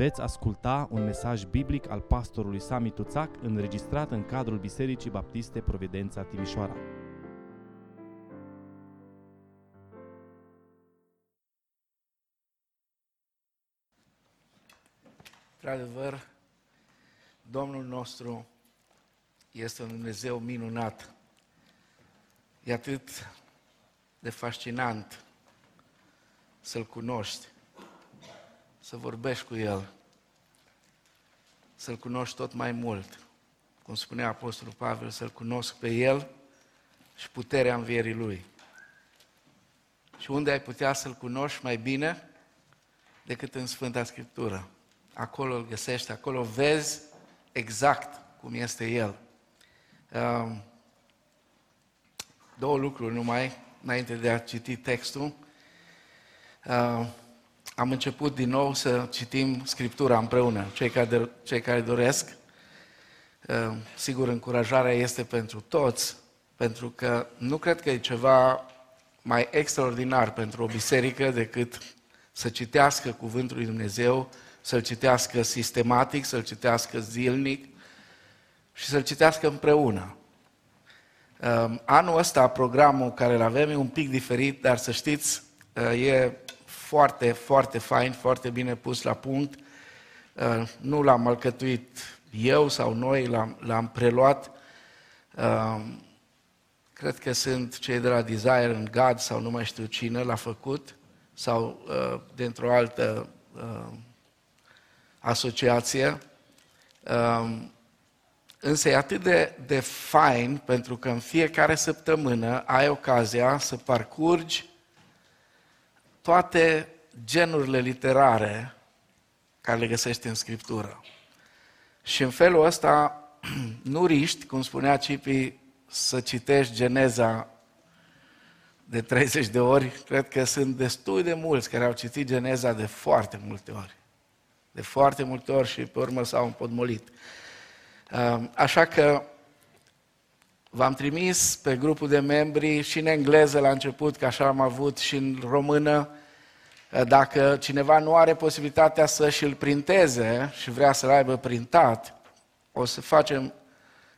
Veți asculta un mesaj biblic al pastorului Sami Tuțac înregistrat în cadrul Bisericii Baptiste Providența Timișoara. Într-adevăr, Domnul nostru este un Dumnezeu minunat. E atât de fascinant să-L cunoști, să vorbești cu El, să-L cunoști tot mai mult. Cum spunea Apostolul Pavel, să-L cunosc pe El și puterea învierii Lui. Și unde ai putea să-L cunoști mai bine decât în Sfânta Scriptură. Acolo îl găsești, acolo vezi exact cum este El. Um, două lucruri numai, înainte de a citi textul. Uh, am început din nou să citim Scriptura împreună, cei care, cei care doresc. Uh, sigur, încurajarea este pentru toți, pentru că nu cred că e ceva mai extraordinar pentru o biserică decât să citească Cuvântul lui Dumnezeu, să-l citească sistematic, să-l citească zilnic și să-l citească împreună. Um, anul ăsta, programul care îl avem e un pic diferit, dar să știți, uh, e foarte, foarte fain, foarte bine pus la punct. Uh, nu l-am alcătuit eu sau noi, l-am, l-am preluat. Um, cred că sunt cei de la Desire în God sau nu mai știu cine l-a făcut, sau uh, dintr-o altă asociație. Um, Însă e atât de, de fain pentru că în fiecare săptămână ai ocazia să parcurgi toate genurile literare care le găsești în Scriptură. Și în felul ăsta nu riști, cum spunea Cipi, să citești Geneza de 30 de ori. Cred că sunt destui de mulți care au citit Geneza de foarte multe ori. De foarte multe ori și pe urmă s-au împodmolit. Ehm, așa că v-am trimis pe grupul de membri și în engleză la început, că așa am avut și în română. Ehm, dacă cineva nu are posibilitatea să și-l printeze și vrea să-l aibă printat, o să facem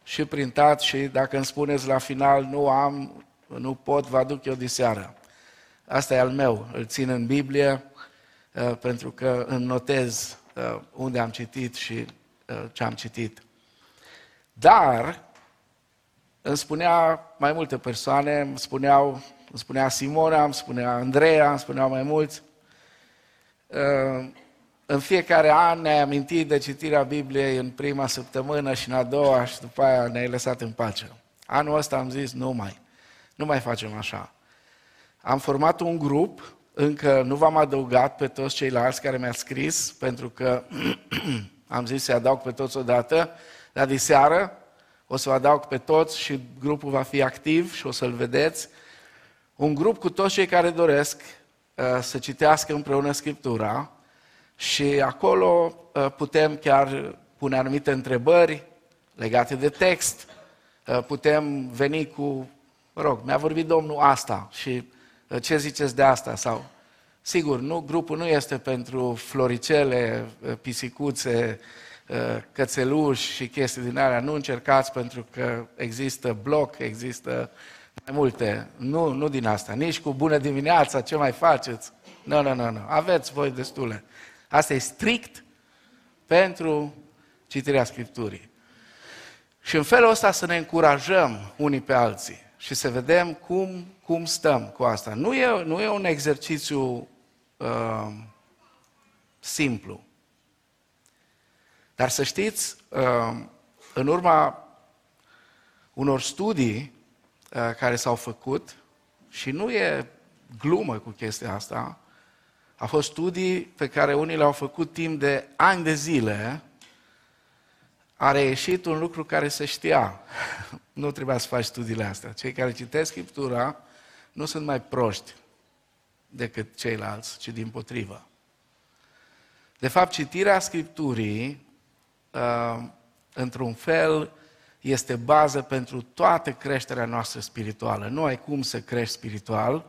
și printat și dacă îmi spuneți la final nu am, nu pot, vă aduc eu de seară. Asta e al meu, îl țin în Biblie ehm, pentru că îmi notez unde am citit și ce am citit. Dar îmi spunea mai multe persoane, îmi, spuneau, îmi spunea Simona, îmi spunea Andreea, îmi spuneau mai mulți. În fiecare an ne-ai amintit de citirea Bibliei în prima săptămână și în a doua și după aia ne-ai lăsat în pace. Anul ăsta am zis, nu mai, nu mai facem așa. Am format un grup, încă nu v-am adăugat pe toți ceilalți care mi-au scris, pentru că am zis să-i adaug pe toți odată, dar de seară o să vă adaug pe toți și grupul va fi activ și o să-l vedeți. Un grup cu toți cei care doresc uh, să citească împreună Scriptura și acolo uh, putem chiar pune anumite întrebări legate de text. Uh, putem veni cu, mă rog, mi-a vorbit Domnul asta și uh, ce ziceți de asta? Sau, sigur, nu, grupul nu este pentru floricele, uh, pisicuțe, Uh, cățeluși și chestii din alea, nu încercați pentru că există bloc, există mai multe. Nu, nu din asta. Nici cu bună dimineața, ce mai faceți? Nu, nu, nu, nu. Aveți voi destule. Asta e strict pentru citirea Scripturii. Și în felul ăsta să ne încurajăm unii pe alții și să vedem cum, cum stăm cu asta. Nu e, nu e un exercițiu uh, simplu. Dar să știți, uh, în urma unor studii uh, care s-au făcut, și nu e glumă cu chestia asta, au fost studii pe care unii le-au făcut timp de ani de zile, a reieșit un lucru care se știa. Nu trebuia să faci studiile astea. Cei care citesc Scriptura nu sunt mai proști decât ceilalți, ci din potrivă. De fapt, citirea Scripturii uh, într-un fel, este bază pentru toată creșterea noastră spirituală. Nu ai cum să crești spiritual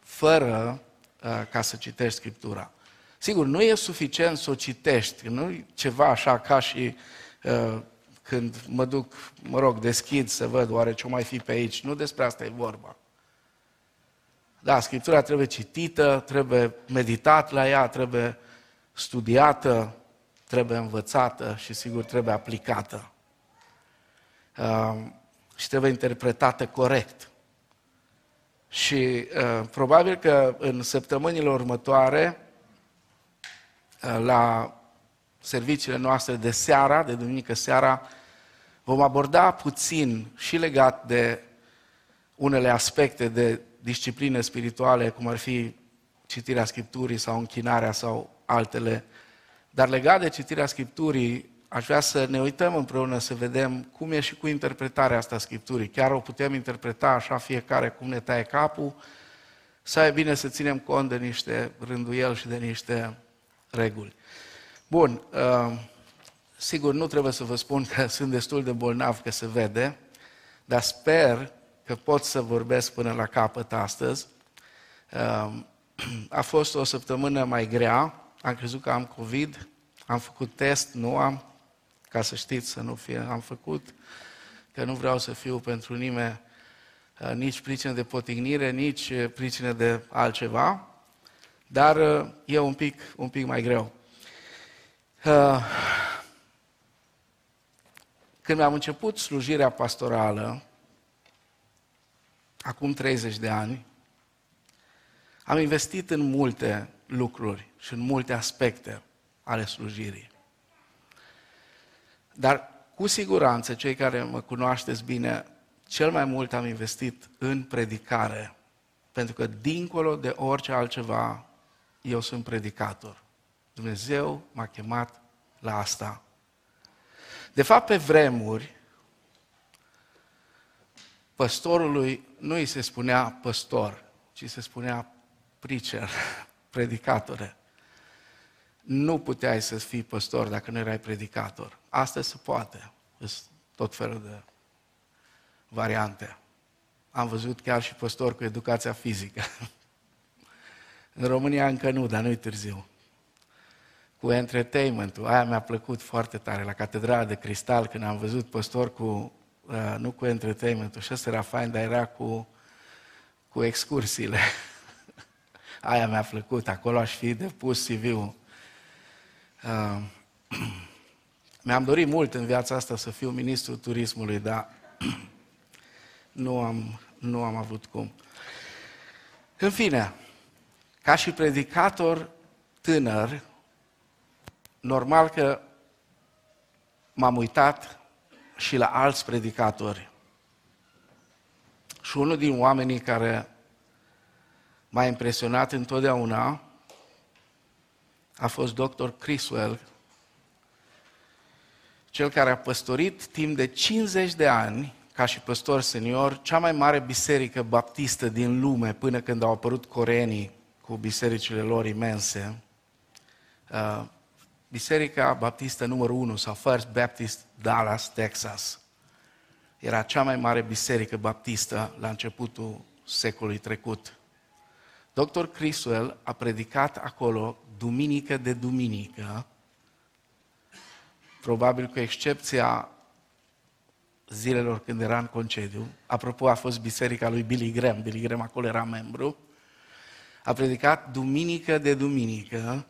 fără uh, ca să citești Scriptura. Sigur, nu e suficient să o citești, nu e ceva așa ca și uh, când mă duc, mă rog, deschid să văd oare ce mai fi pe aici. Nu despre asta e vorba. Da, Scriptura trebuie citită, trebuie meditat la ea, trebuie studiată, trebuie învățată și sigur trebuie aplicată. Uh, și trebuie interpretată corect. Și uh, probabil că în săptămânile următoare, uh, la serviciile noastre de seara, de duminică seara, vom aborda puțin și legat de unele aspecte de discipline spirituale, cum ar fi citirea Scripturii sau închinarea sau altele. Dar legat de citirea Scripturii, aș vrea să ne uităm împreună să vedem cum e și cu interpretarea asta Scripturii. Chiar o putem interpreta așa fiecare cum ne taie capul, sau e bine să ținem cont de niște rânduieli și de niște reguli. Bun, uh, sigur nu trebuie să vă spun că sunt destul de bolnav că se vede, dar sper că pot să vorbesc până la capăt astăzi. Uh, a fost o săptămână mai grea, am crezut că am COVID, am făcut test, nu am, ca să știți, să nu fie, am făcut, că nu vreau să fiu pentru nimeni uh, nici pricină de potignire, nici uh, pricină de altceva, dar uh, e un pic, un pic mai greu. Când am început slujirea pastorală, acum 30 de ani, am investit în multe lucruri și în multe aspecte ale slujirii. Dar cu siguranță, cei care mă cunoașteți bine, cel mai mult am investit în predicare. Pentru că dincolo de orice altceva, eu sunt predicator. Dumnezeu m-a chemat la asta. De fapt, pe vremuri, păstorului nu îi se spunea păstor, ci se spunea preacher, predicatore nu puteai să fii păstor dacă nu erai predicator. Astăzi se poate. Sunt tot felul de variante. Am văzut chiar și păstor cu educația fizică. În România încă nu, dar nu-i târziu. Cu entertainment-ul, aia mi-a plăcut foarte tare la Catedrala de Cristal, când am văzut păstor cu, uh, nu cu entertainment-ul, și ăsta era fain, dar era cu, cu excursiile. aia mi-a plăcut, acolo aș fi depus CV-ul Uh, mi-am dorit mult în viața asta să fiu ministrul turismului, dar nu am, nu am avut cum. În fine, ca și predicator tânăr, normal că m-am uitat și la alți predicatori. Și unul din oamenii care m-a impresionat întotdeauna a fost dr. Criswell, cel care a păstorit timp de 50 de ani, ca și păstor senior, cea mai mare biserică baptistă din lume, până când au apărut coreenii cu bisericile lor imense. Uh, biserica baptistă numărul 1 sau First Baptist Dallas, Texas. Era cea mai mare biserică baptistă la începutul secolului trecut. Dr. Criswell a predicat acolo duminică de duminică, probabil cu excepția zilelor când era în concediu. Apropo, a fost biserica lui Billy Graham, Billy Graham acolo era membru. A predicat duminică de duminică,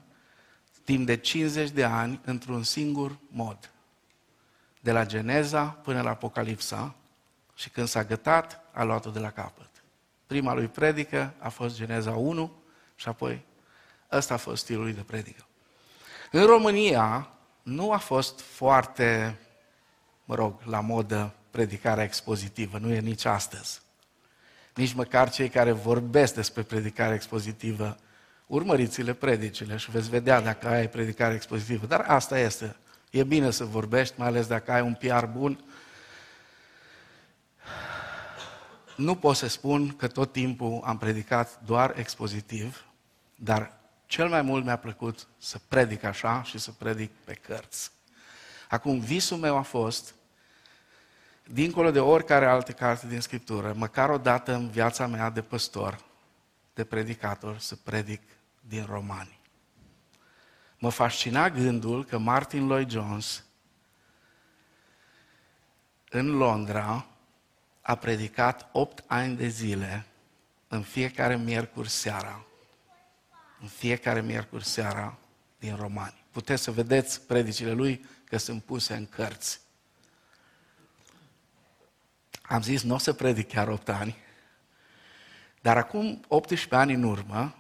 timp de 50 de ani, într-un singur mod. De la Geneza până la Apocalipsa și când s-a gătat, a luat-o de la capăt. Prima lui predică a fost Geneza 1 și apoi ăsta a fost stilul lui de predică. În România nu a fost foarte, mă rog, la modă predicarea expozitivă, nu e nici astăzi. Nici măcar cei care vorbesc despre predicare expozitivă, urmăriți-le predicile și veți vedea dacă ai predicare expozitivă. Dar asta este. E bine să vorbești, mai ales dacă ai un PR bun, nu pot să spun că tot timpul am predicat doar expozitiv, dar cel mai mult mi-a plăcut să predic așa și să predic pe cărți. Acum, visul meu a fost, dincolo de oricare alte carte din Scriptură, măcar o dată în viața mea de păstor, de predicator, să predic din Romani. mă fascina gândul că Martin Lloyd Jones în Londra a predicat 8 ani de zile în fiecare miercuri seara. În fiecare miercuri seara din Romani. Puteți să vedeți predicile lui că sunt puse în cărți. Am zis, nu o să predic chiar 8 ani, dar acum 18 ani în urmă,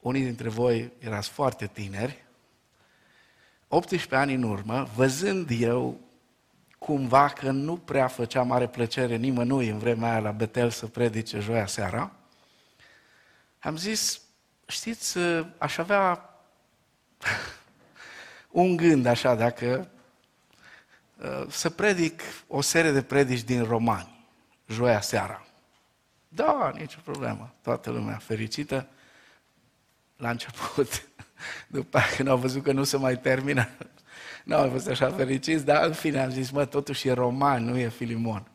unii dintre voi erați foarte tineri, 18 ani în urmă, văzând eu cumva că nu prea făcea mare plăcere nimănui în vremea aia la Betel să predice joia seara, am zis, știți, aș avea un gând așa, dacă uh, să predic o serie de predici din romani, joia seara. Da, nicio problemă, toată lumea fericită. La început, după când au văzut că nu se mai termină, nu au fost așa fericiți, dar în fine am zis, mă, totuși e roman, nu e Filimon.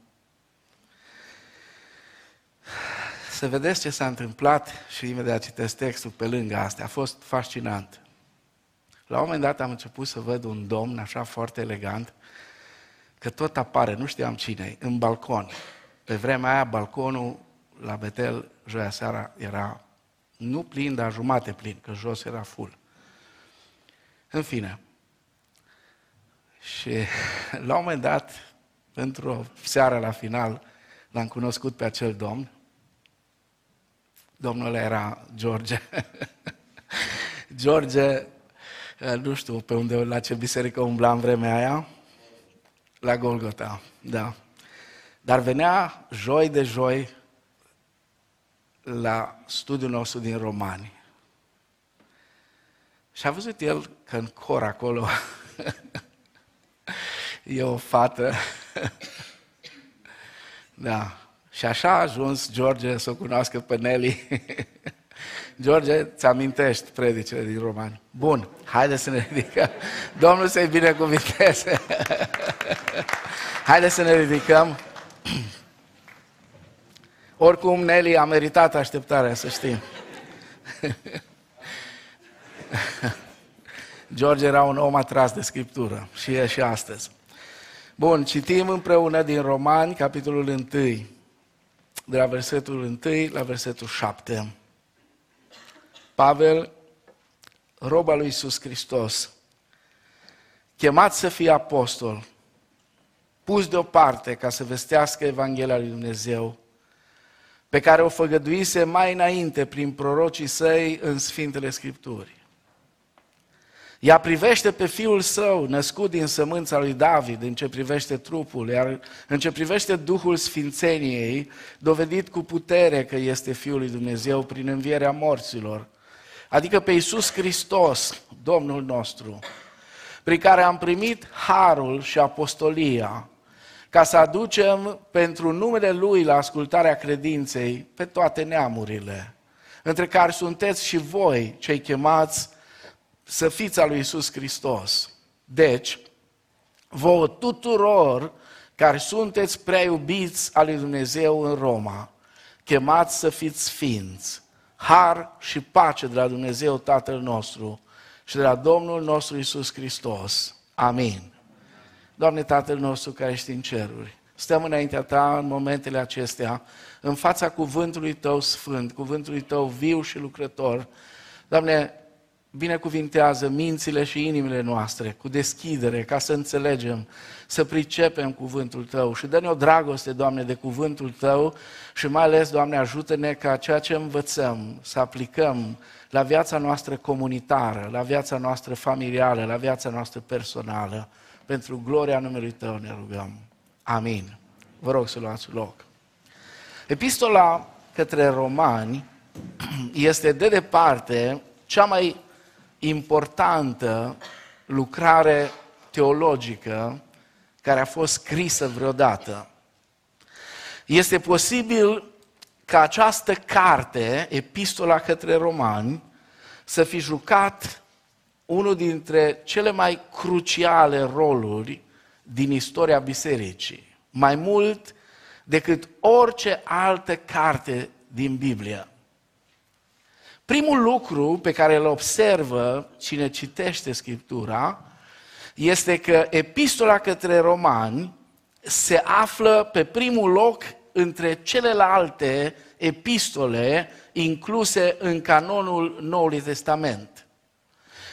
Să vedeți ce s-a întâmplat și imediat citesc textul pe lângă asta. A fost fascinant. La un moment dat am început să văd un domn așa foarte elegant, că tot apare, nu știam cine, în balcon. Pe vremea aia, balconul la Betel, joia seara, era nu plin, dar jumate plin, că jos era full. În fine. Și la un moment dat, într-o seară la final, l-am cunoscut pe acel domn. Domnul era George. George Eh, nu știu pe unde, la ce biserică umbla în vremea aia, la Golgota, da. Dar venea joi de joi la studiul nostru din Romani. Și a văzut el că în cor acolo e o fată. da. Și așa a ajuns George să o cunoască pe Nelly. George, ți amintești predicile din Romani. Bun, haideți să ne ridicăm. Domnul să-i binecuvinteze. haideți să ne ridicăm. Oricum, Nelly a meritat așteptarea, să știm. George era un om atras de Scriptură și e și astăzi. Bun, citim împreună din Romani, capitolul 1, de la versetul 1 la versetul 7. Pavel, roba lui Iisus Hristos, chemat să fie apostol, pus deoparte ca să vestească Evanghelia lui Dumnezeu, pe care o făgăduise mai înainte prin prorocii săi în Sfintele Scripturi. Ea privește pe fiul său, născut din sămânța lui David, în ce privește trupul, iar în ce privește Duhul Sfințeniei, dovedit cu putere că este Fiul lui Dumnezeu prin învierea morților, adică pe Iisus Hristos, Domnul nostru, prin care am primit harul și apostolia, ca să aducem pentru numele Lui la ascultarea credinței pe toate neamurile, între care sunteți și voi, cei chemați să fiți al lui Iisus Hristos. Deci, vouă tuturor care sunteți prea iubiți al lui Dumnezeu în Roma, chemați să fiți sfinți, har și pace de la Dumnezeu Tatăl nostru și de la Domnul nostru Isus Hristos. Amin. Doamne Tatăl nostru care ești în ceruri, stăm înaintea Ta în momentele acestea, în fața cuvântului Tău sfânt, cuvântului Tău viu și lucrător. Doamne, binecuvintează mințile și inimile noastre cu deschidere ca să înțelegem, să pricepem cuvântul Tău și dă-ne o dragoste, Doamne, de cuvântul Tău și mai ales, Doamne, ajută-ne ca ceea ce învățăm să aplicăm la viața noastră comunitară, la viața noastră familială, la viața noastră personală. Pentru gloria numelui Tău ne rugăm. Amin. Vă rog să luați loc. Epistola către romani este de departe cea mai importantă lucrare teologică care a fost scrisă vreodată. Este posibil ca această carte, Epistola către Romani, să fi jucat unul dintre cele mai cruciale roluri din istoria bisericii, mai mult decât orice altă carte din Biblie. Primul lucru pe care îl observă cine citește Scriptura este că epistola către romani se află pe primul loc între celelalte epistole incluse în canonul Noului Testament.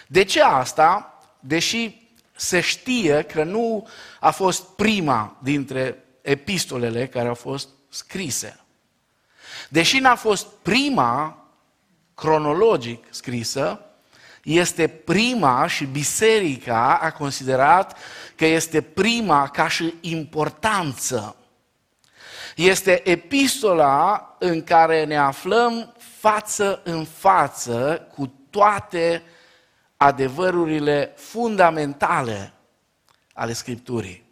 De ce asta? Deși se știe că nu a fost prima dintre epistolele care au fost scrise. Deși n-a fost prima cronologic scrisă, este prima și biserica a considerat că este prima ca și importanță. Este epistola în care ne aflăm față în față cu toate adevărurile fundamentale ale Scripturii.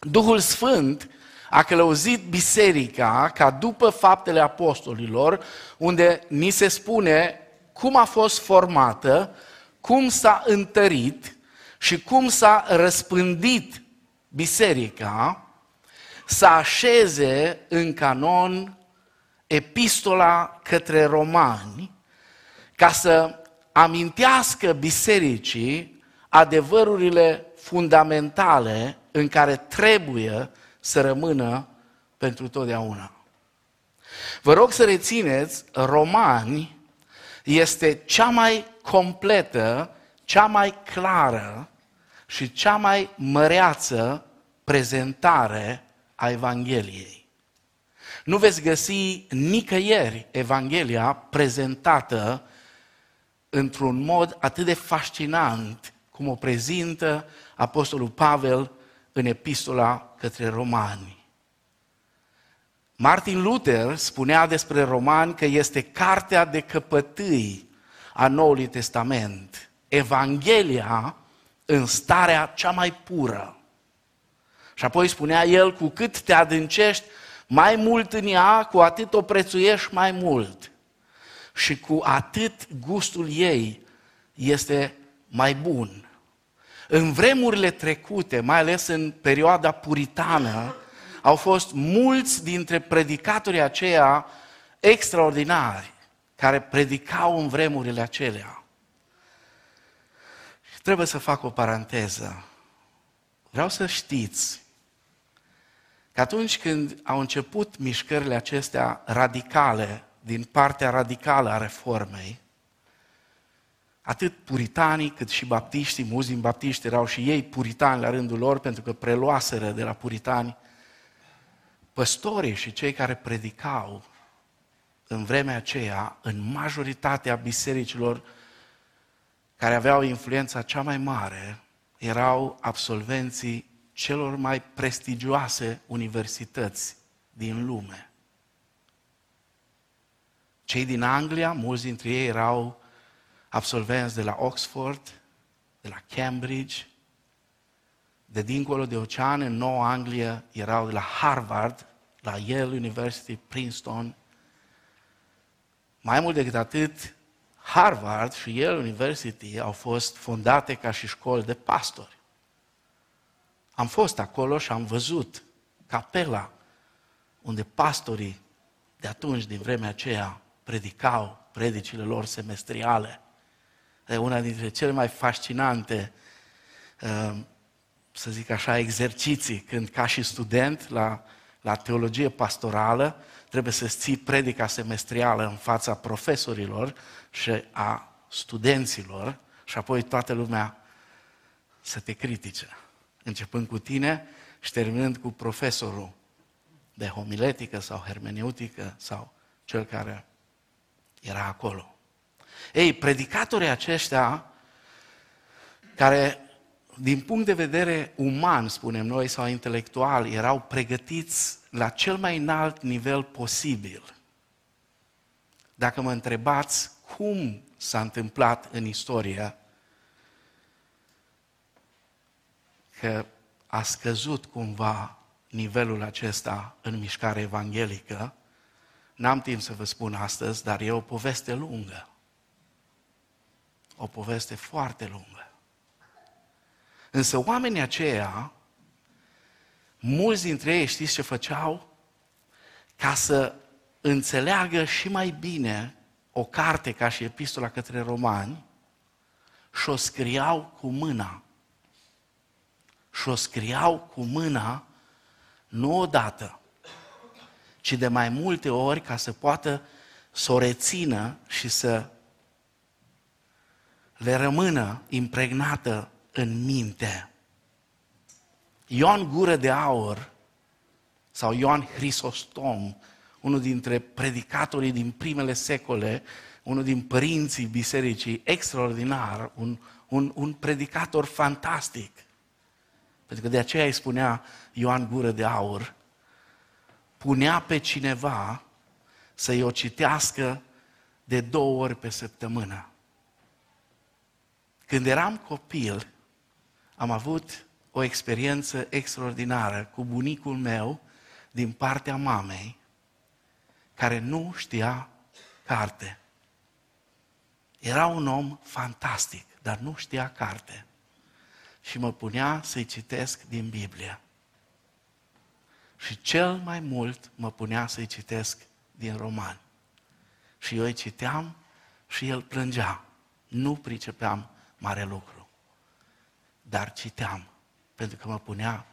Duhul Sfânt a călăuzit biserica ca după faptele apostolilor, unde ni se spune cum a fost formată, cum s-a întărit și cum s-a răspândit biserica, să așeze în canon epistola către romani, ca să amintească bisericii adevărurile fundamentale în care trebuie să rămână pentru totdeauna. Vă rog să rețineți, romani este cea mai completă, cea mai clară și cea mai măreață prezentare a Evangheliei. Nu veți găsi nicăieri Evanghelia prezentată într-un mod atât de fascinant cum o prezintă Apostolul Pavel în epistola către romani. Martin Luther spunea despre romani că este cartea de căpătâi a Noului Testament, Evanghelia în starea cea mai pură. Și apoi spunea el, cu cât te adâncești mai mult în ea, cu atât o prețuiești mai mult. Și cu atât gustul ei este mai bun. În vremurile trecute, mai ales în perioada puritană, au fost mulți dintre predicatorii aceia extraordinari care predicau în vremurile acelea. Și trebuie să fac o paranteză. Vreau să știți că atunci când au început mișcările acestea radicale, din partea radicală a reformei, atât puritanii cât și baptiștii, mulți din baptiști erau și ei puritani la rândul lor, pentru că preluaseră de la puritani, păstorii și cei care predicau în vremea aceea, în majoritatea bisericilor care aveau influența cea mai mare, erau absolvenții celor mai prestigioase universități din lume. Cei din Anglia, mulți dintre ei erau absolvenți de la Oxford, de la Cambridge, de dincolo de ocean, în Noua Anglia, erau de la Harvard, la Yale University, Princeton. Mai mult decât atât, Harvard și Yale University au fost fondate ca și școli de pastori. Am fost acolo și am văzut capela unde pastorii de atunci, din vremea aceea, predicau predicile lor semestriale. E una dintre cele mai fascinante, uh, să zic așa, exerciții, când ca și student la, la teologie pastorală trebuie să ții predica semestrială în fața profesorilor și a studenților și apoi toată lumea să te critique începând cu tine și terminând cu profesorul de homiletică sau hermeneutică sau cel care era acolo. Ei, predicatorii aceștia, care din punct de vedere uman, spunem noi, sau intelectual, erau pregătiți la cel mai înalt nivel posibil. Dacă mă întrebați cum s-a întâmplat în istorie că a scăzut cumva nivelul acesta în mișcare evanghelică. N-am timp să vă spun astăzi, dar e o poveste lungă. O poveste foarte lungă. Însă oamenii aceia, mulți dintre ei știți ce făceau? Ca să înțeleagă și mai bine o carte ca și epistola către romani și o scriau cu mâna. Și o scriau cu mâna nu odată, ci de mai multe ori ca să poată să o rețină și să le rămână impregnată în minte. Ioan Gură de Aur sau Ioan Hristostom, unul dintre predicatorii din primele secole, unul din părinții bisericii, extraordinar, un, un, un predicator fantastic. Pentru că de aceea îi spunea Ioan Gură de Aur, punea pe cineva să-i o citească de două ori pe săptămână. Când eram copil, am avut o experiență extraordinară cu bunicul meu din partea mamei, care nu știa carte. Era un om fantastic, dar nu știa carte. Și mă punea să-i citesc din Biblie. Și cel mai mult mă punea să-i citesc din roman. Și eu îi citeam și el plângea. Nu pricepeam mare lucru. Dar citeam, pentru că mă punea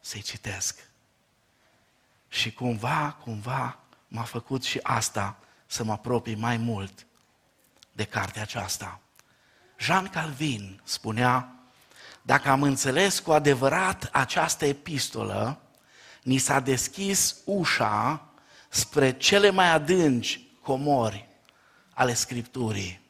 să-i citesc. Și cumva, cumva, m-a făcut și asta să mă apropii mai mult de cartea aceasta. Jean Calvin spunea, dacă am înțeles cu adevărat această epistolă, ni s-a deschis ușa spre cele mai adânci comori ale Scripturii.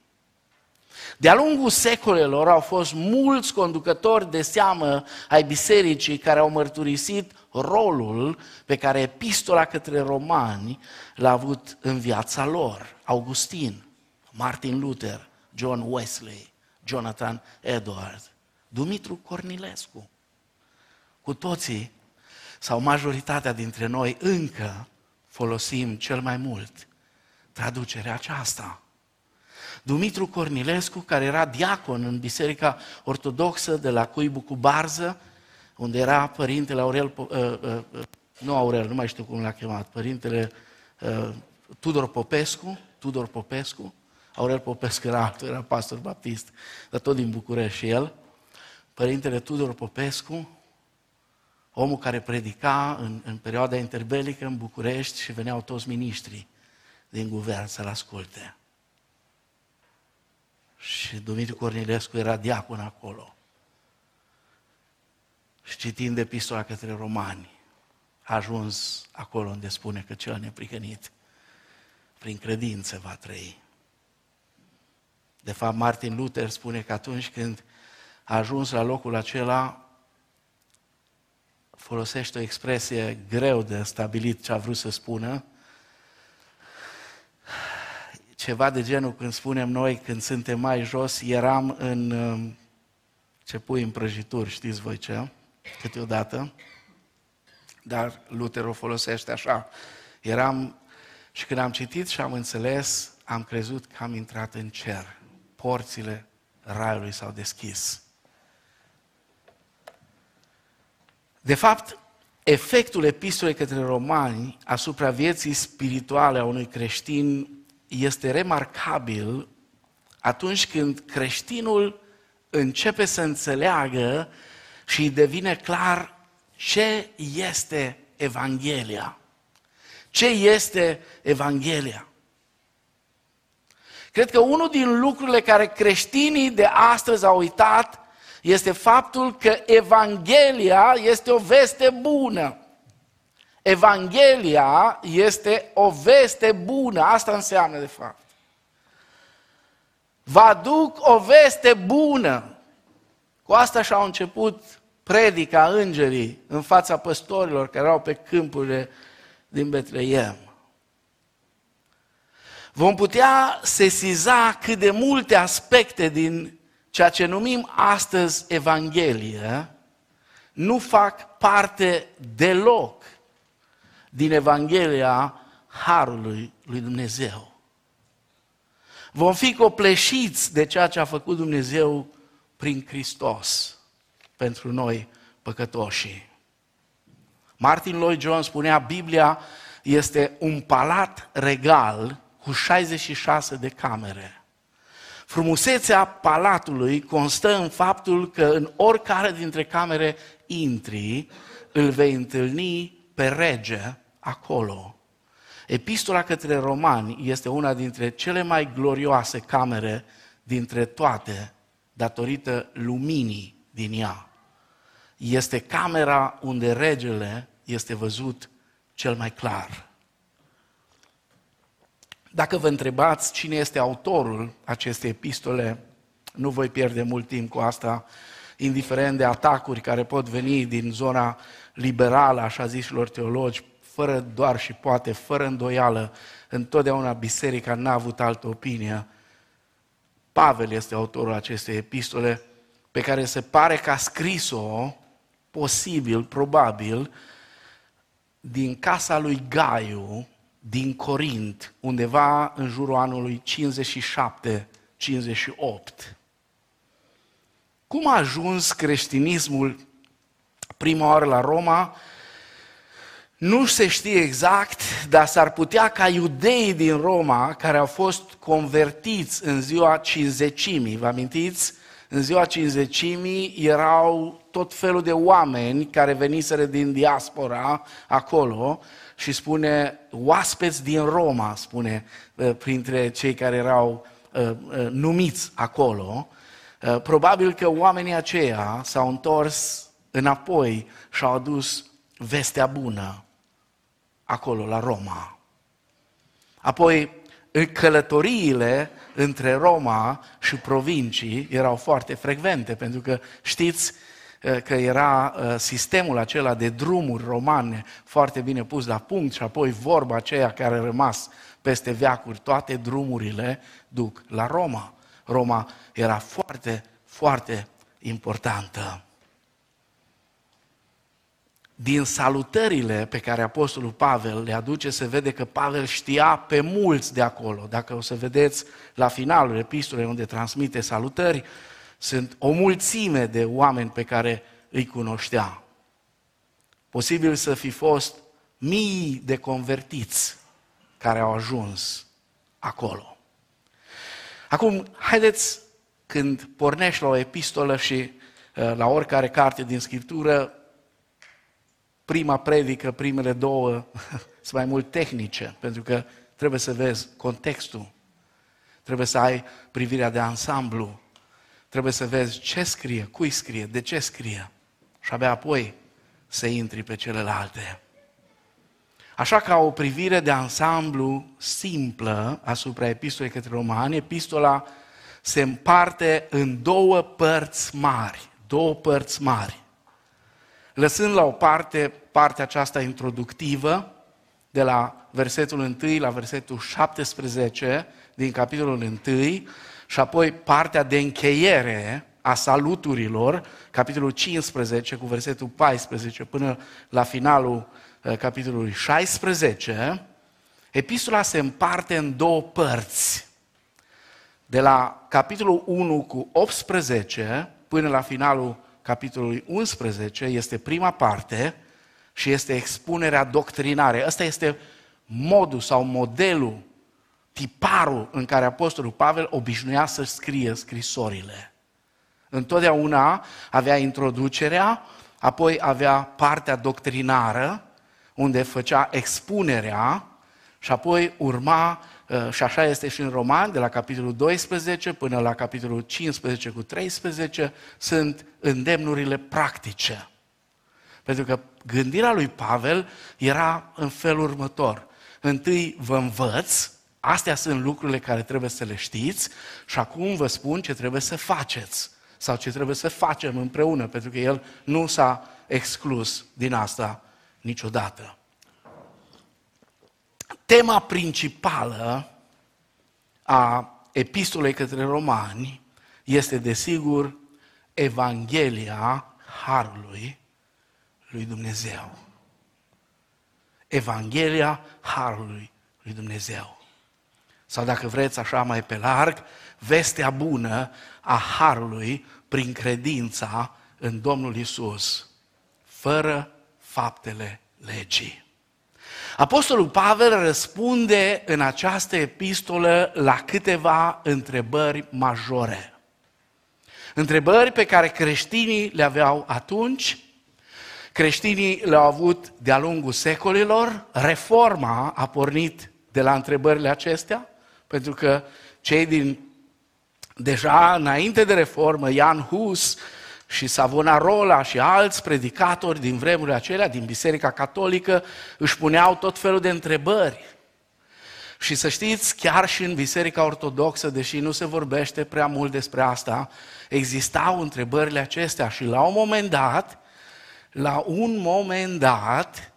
De-a lungul secolelor au fost mulți conducători de seamă ai bisericii care au mărturisit rolul pe care epistola către romani l-a avut în viața lor. Augustin, Martin Luther, John Wesley, Jonathan Edward, Dumitru Cornilescu. Cu toții, sau majoritatea dintre noi, încă folosim cel mai mult traducerea aceasta. Dumitru Cornilescu, care era diacon în Biserica Ortodoxă de la Cuibu cu Barză, unde era părintele Aurel, uh, uh, uh, nu Aurel, nu mai știu cum l-a chemat, părintele uh, Tudor Popescu, Tudor Popescu, Aurel Popescu era altul, era pastor baptist, dar tot din București și el, părintele Tudor Popescu, omul care predica în, în perioada interbelică în București și veneau toți miniștrii din guvern să-l asculte. Și Dumitru Cornilescu era diacon acolo. Și citind epistola către romani, a ajuns acolo unde spune că cel neprihănit prin credință va trăi. De fapt, Martin Luther spune că atunci când a ajuns la locul acela, folosește o expresie greu de stabilit ce a vrut să spună, ceva de genul când spunem noi, când suntem mai jos, eram în um, ce pui în prăjituri, știți voi ce, câteodată, dar Luther o folosește așa. Eram, și când am citit și am înțeles, am crezut că am intrat în cer. Porțile raiului s-au deschis. De fapt, efectul epistolei către romani asupra vieții spirituale a unui creștin este remarcabil atunci când creștinul începe să înțeleagă și îi devine clar ce este Evanghelia. Ce este Evanghelia? Cred că unul din lucrurile care creștinii de astăzi au uitat este faptul că Evanghelia este o veste bună. Evanghelia este o veste bună, asta înseamnă de fapt. Vă aduc o veste bună. Cu asta și-au început predica îngerii în fața păstorilor care erau pe câmpurile din Betleem. Vom putea sesiza cât de multe aspecte din ceea ce numim astăzi Evanghelie nu fac parte deloc din Evanghelia Harului lui Dumnezeu. Vom fi copleșiți de ceea ce a făcut Dumnezeu prin Hristos pentru noi păcătoși. Martin Lloyd Jones spunea, Biblia este un palat regal cu 66 de camere. Frumusețea palatului constă în faptul că în oricare dintre camere intri, îl vei întâlni pe rege acolo. Epistola către romani este una dintre cele mai glorioase camere dintre toate, datorită luminii din ea. Este camera unde regele este văzut cel mai clar. Dacă vă întrebați cine este autorul acestei epistole, nu voi pierde mult timp cu asta, indiferent de atacuri care pot veni din zona liberală, așa zișilor teologi, fără doar și poate, fără îndoială, întotdeauna biserica n-a avut altă opinie. Pavel este autorul acestei epistole, pe care se pare că a scris-o, posibil, probabil, din casa lui Gaiu, din Corint, undeva în jurul anului 57-58. Cum a ajuns creștinismul prima oară la Roma? Nu se știe exact, dar s-ar putea ca iudeii din Roma, care au fost convertiți în ziua cinzecimii, vă amintiți? În ziua cinzecimii erau tot felul de oameni care veniseră din diaspora acolo și spune oaspeți din Roma, spune uh, printre cei care erau uh, uh, numiți acolo. Probabil că oamenii aceia s-au întors înapoi și au adus vestea bună acolo, la Roma. Apoi, călătoriile între Roma și provincii erau foarte frecvente, pentru că știți că era sistemul acela de drumuri romane foarte bine pus la punct și apoi vorba aceea care a rămas peste veacuri, toate drumurile duc la Roma. Roma era foarte, foarte importantă din salutările pe care Apostolul Pavel le aduce, se vede că Pavel știa pe mulți de acolo. Dacă o să vedeți la finalul epistolei unde transmite salutări, sunt o mulțime de oameni pe care îi cunoștea. Posibil să fi fost mii de convertiți care au ajuns acolo. Acum, haideți, când pornești la o epistolă și uh, la oricare carte din Scriptură, prima predică, primele două, sunt mai mult tehnice, pentru că trebuie să vezi contextul, trebuie să ai privirea de ansamblu, trebuie să vezi ce scrie, cui scrie, de ce scrie. Și abia apoi să intri pe celelalte. Așa ca o privire de ansamblu simplă asupra epistolei către romani, epistola se împarte în două părți mari, două părți mari lăsând la o parte partea aceasta introductivă, de la versetul 1 la versetul 17 din capitolul 1 și apoi partea de încheiere a saluturilor, capitolul 15 cu versetul 14 până la finalul uh, capitolului 16, epistola se împarte în două părți. De la capitolul 1 cu 18 până la finalul capitolului 11 este prima parte și este expunerea doctrinare. Ăsta este modul sau modelul, tiparul în care Apostolul Pavel obișnuia să scrie scrisorile. Întotdeauna avea introducerea, apoi avea partea doctrinară, unde făcea expunerea și apoi urma Uh, și așa este și în Roman, de la capitolul 12 până la capitolul 15 cu 13, sunt îndemnurile practice. Pentru că gândirea lui Pavel era în felul următor. Întâi vă învăț, astea sunt lucrurile care trebuie să le știți și acum vă spun ce trebuie să faceți sau ce trebuie să facem împreună, pentru că el nu s-a exclus din asta niciodată. Tema principală a epistolei către romani este, desigur, Evanghelia Harului lui Dumnezeu. Evanghelia Harului lui Dumnezeu. Sau dacă vreți așa mai pe larg, vestea bună a Harului prin credința în Domnul Isus, fără faptele legii. Apostolul Pavel răspunde în această epistolă la câteva întrebări majore. Întrebări pe care creștinii le aveau atunci, creștinii le-au avut de-a lungul secolilor, reforma a pornit de la întrebările acestea, pentru că cei din deja înainte de reformă, Ian Hus și Savonarola și alți predicatori din vremurile acelea, din Biserica Catolică, își puneau tot felul de întrebări. Și să știți, chiar și în Biserica Ortodoxă, deși nu se vorbește prea mult despre asta, existau întrebările acestea și la un moment dat, la un moment dat,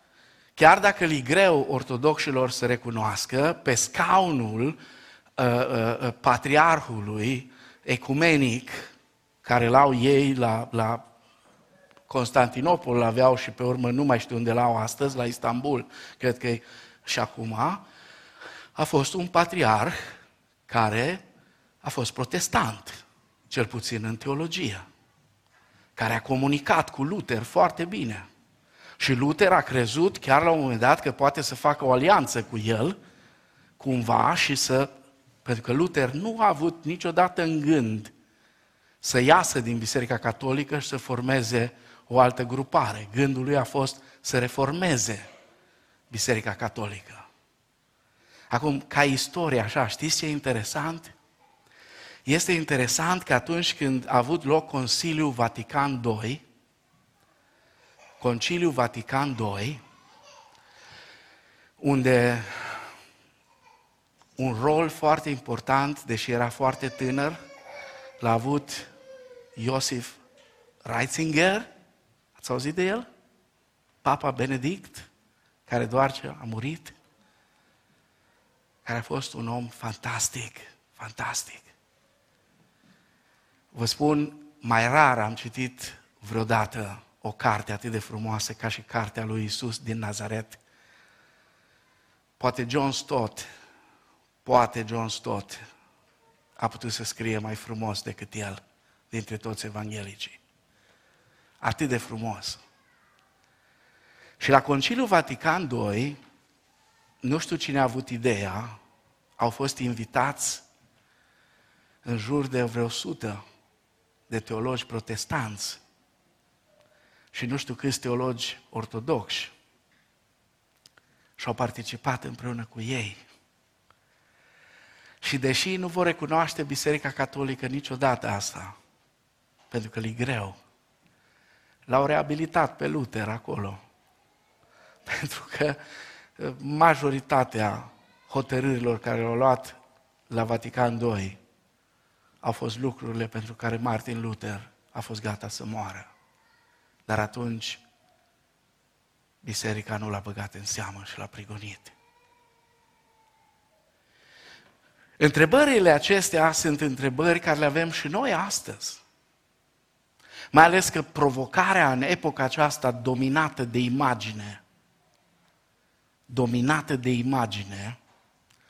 chiar dacă li greu ortodoxilor să recunoască, pe scaunul uh, uh, uh patriarhului ecumenic, care l-au ei la, la Constantinopol, aveau și pe urmă nu mai știu unde l-au astăzi, la Istanbul, cred că e și acum, a fost un patriarh care a fost protestant, cel puțin în teologie, care a comunicat cu Luther foarte bine. Și Luther a crezut chiar la un moment dat că poate să facă o alianță cu el, cumva, și să... Pentru că Luther nu a avut niciodată în gând să iasă din Biserica Catolică și să formeze o altă grupare. Gândul lui a fost să reformeze Biserica Catolică. Acum, ca istorie, așa, știți ce e interesant? Este interesant că atunci când a avut loc Consiliul Vatican II, Conciliul Vatican II, unde un rol foarte important, deși era foarte tânăr, l-a avut Iosif Ratzinger, ați auzit de el? Papa Benedict, care doar ce a murit, care a fost un om fantastic, fantastic. Vă spun, mai rar am citit vreodată o carte atât de frumoasă ca și cartea lui Isus din Nazaret. Poate John Stott, poate John Stott a putut să scrie mai frumos decât el dintre toți evanghelicii. Atât de frumos. Și la Conciliul Vatican II, nu știu cine a avut ideea, au fost invitați în jur de vreo sută de teologi protestanți și nu știu câți teologi ortodoxi și au participat împreună cu ei. Și deși nu vor recunoaște Biserica Catolică niciodată asta, pentru că e greu, l-au reabilitat pe Luther acolo. Pentru că uh, majoritatea hotărârilor care le-au luat la Vatican II au fost lucrurile pentru care Martin Luther a fost gata să moară. Dar atunci biserica nu l-a băgat în seamă și l-a prigonit. Întrebările acestea sunt întrebări care le avem și noi astăzi. Mai ales că provocarea în epoca aceasta dominată de imagine, dominată de imagine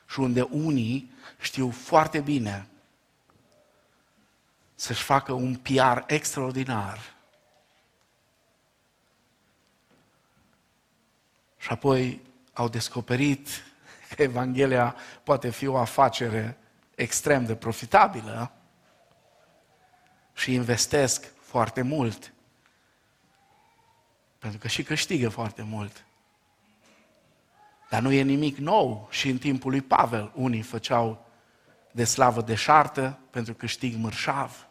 și unde unii știu foarte bine să-și facă un PR extraordinar și apoi au descoperit că Evanghelia poate fi o afacere extrem de profitabilă și investesc foarte mult. Pentru că și câștigă foarte mult. Dar nu e nimic nou. Și în timpul lui Pavel, unii făceau de slavă deșartă pentru câștig mărșav.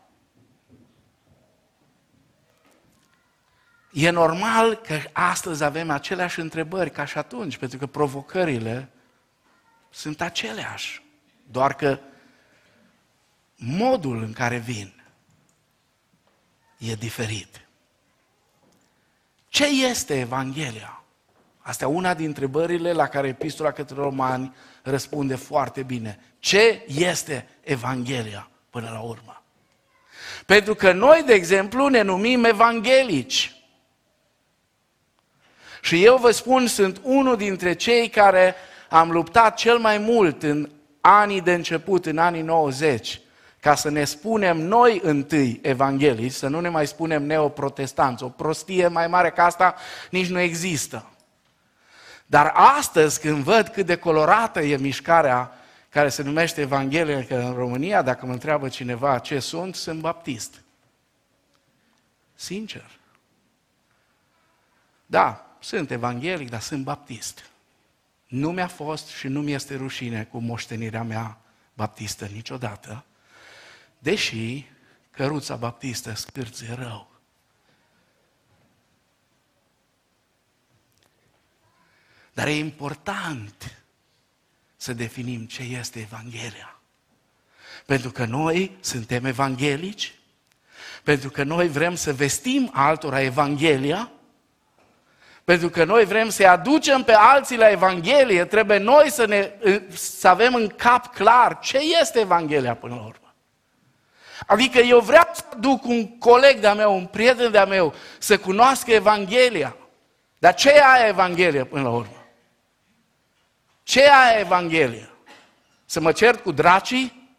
E normal că astăzi avem aceleași întrebări ca și atunci, pentru că provocările sunt aceleași. Doar că modul în care vin e diferit. Ce este Evanghelia? Asta e una din întrebările la care Epistola către Romani răspunde foarte bine. Ce este Evanghelia până la urmă? Pentru că noi, de exemplu, ne numim evanghelici. Și eu vă spun, sunt unul dintre cei care am luptat cel mai mult în anii de început, în anii 90, ca să ne spunem noi întâi evanghelii, să nu ne mai spunem neoprotestanți. O prostie mai mare ca asta nici nu există. Dar astăzi, când văd cât de colorată e mișcarea care se numește Evanghelie în România, dacă mă întreabă cineva ce sunt, sunt baptist. Sincer. Da, sunt evanghelic, dar sunt baptist. Nu mi-a fost și nu mi este rușine cu moștenirea mea baptistă niciodată, deși căruța baptistă scârție rău. Dar e important să definim ce este Evanghelia. Pentru că noi suntem evanghelici, pentru că noi vrem să vestim altora Evanghelia, pentru că noi vrem să-i aducem pe alții la Evanghelie, trebuie noi să, ne, să avem în cap clar ce este Evanghelia până la urmă. Adică eu vreau să duc un coleg de-a meu, un prieten de-a meu, să cunoască Evanghelia. Dar ce e aia Evanghelia până la urmă? Ce e aia Evanghelia? Să mă cert cu dracii?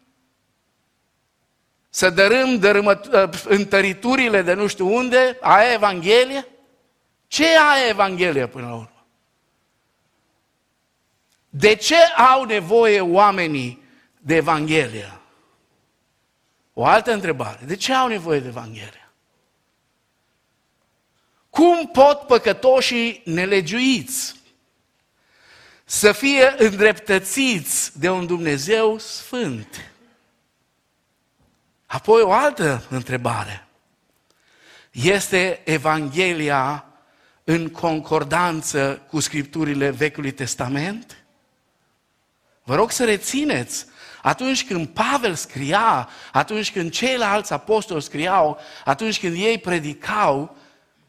Să dărâm dărâmă, ă, întăriturile de nu știu unde? Aia Evanghelia? Ce e aia Evanghelia până la urmă? De ce au nevoie oamenii de Evanghelia? O altă întrebare. De ce au nevoie de Evanghelia? Cum pot păcătoșii nelegiuiți să fie îndreptățiți de un Dumnezeu sfânt? Apoi o altă întrebare. Este Evanghelia în concordanță cu scripturile Vechiului Testament? Vă rog să rețineți, atunci când Pavel scria, atunci când ceilalți apostoli scriau, atunci când ei predicau,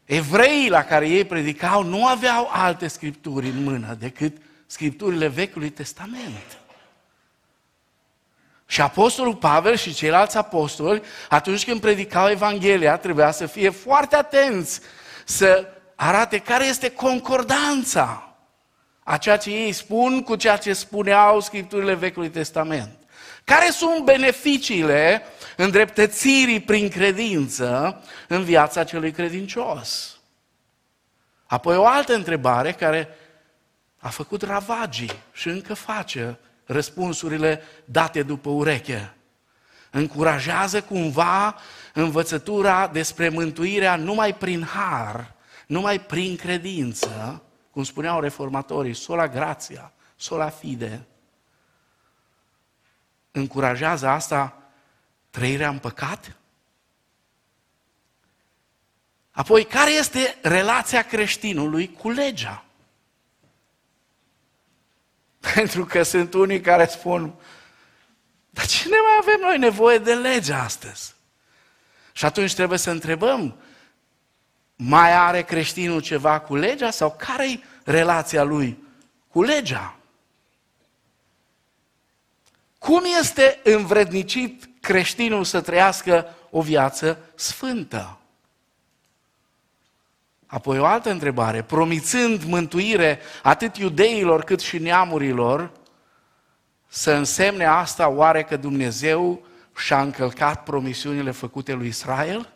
evreii la care ei predicau nu aveau alte scripturi în mână decât scripturile Vechiului Testament. Și apostolul Pavel și ceilalți apostoli, atunci când predicau Evanghelia, trebuia să fie foarte atenți să arate care este concordanța a ceea ce ei spun cu ceea ce spuneau Scripturile Vechiului Testament. Care sunt beneficiile îndreptățirii prin credință în viața celui credincios? Apoi o altă întrebare care a făcut ravagii și încă face răspunsurile date după ureche. Încurajează cumva învățătura despre mântuirea numai prin har, numai prin credință, cum spuneau reformatorii, sola grația, sola fide, încurajează asta trăirea în păcat? Apoi, care este relația creștinului cu legea? Pentru că sunt unii care spun, dar cine mai avem noi nevoie de lege astăzi? Și atunci trebuie să întrebăm, mai are creștinul ceva cu legea sau care e relația lui cu legea? Cum este învrednicit creștinul să trăiască o viață sfântă? Apoi o altă întrebare, promițând mântuire atât iudeilor cât și neamurilor, să însemne asta oare că Dumnezeu și-a încălcat promisiunile făcute lui Israel?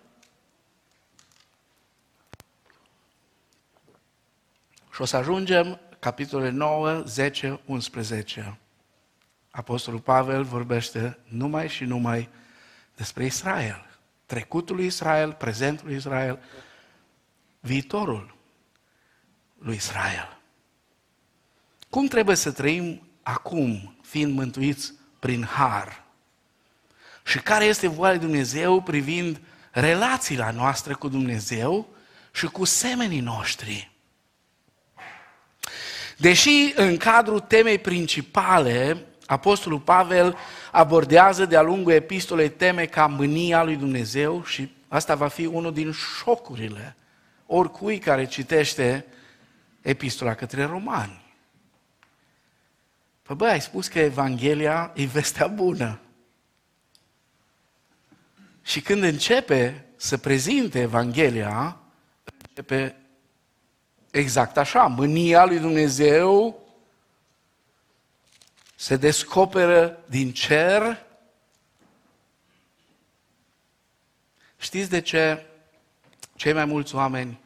Și o să ajungem capitolele 9, 10, 11. Apostolul Pavel vorbește numai și numai despre Israel. Trecutul lui Israel, prezentul lui Israel, viitorul lui Israel. Cum trebuie să trăim acum, fiind mântuiți prin har? Și care este voia lui Dumnezeu privind relațiile noastre cu Dumnezeu și cu semenii noștri? Deși în cadrul temei principale, Apostolul Pavel abordează de-a lungul epistolei teme ca mânia lui Dumnezeu și asta va fi unul din șocurile oricui care citește epistola către romani. Păi băi, ai spus că Evanghelia e vestea bună. Și când începe să prezinte Evanghelia, începe exact așa, mânia lui Dumnezeu se descoperă din cer. Știți de ce cei mai mulți oameni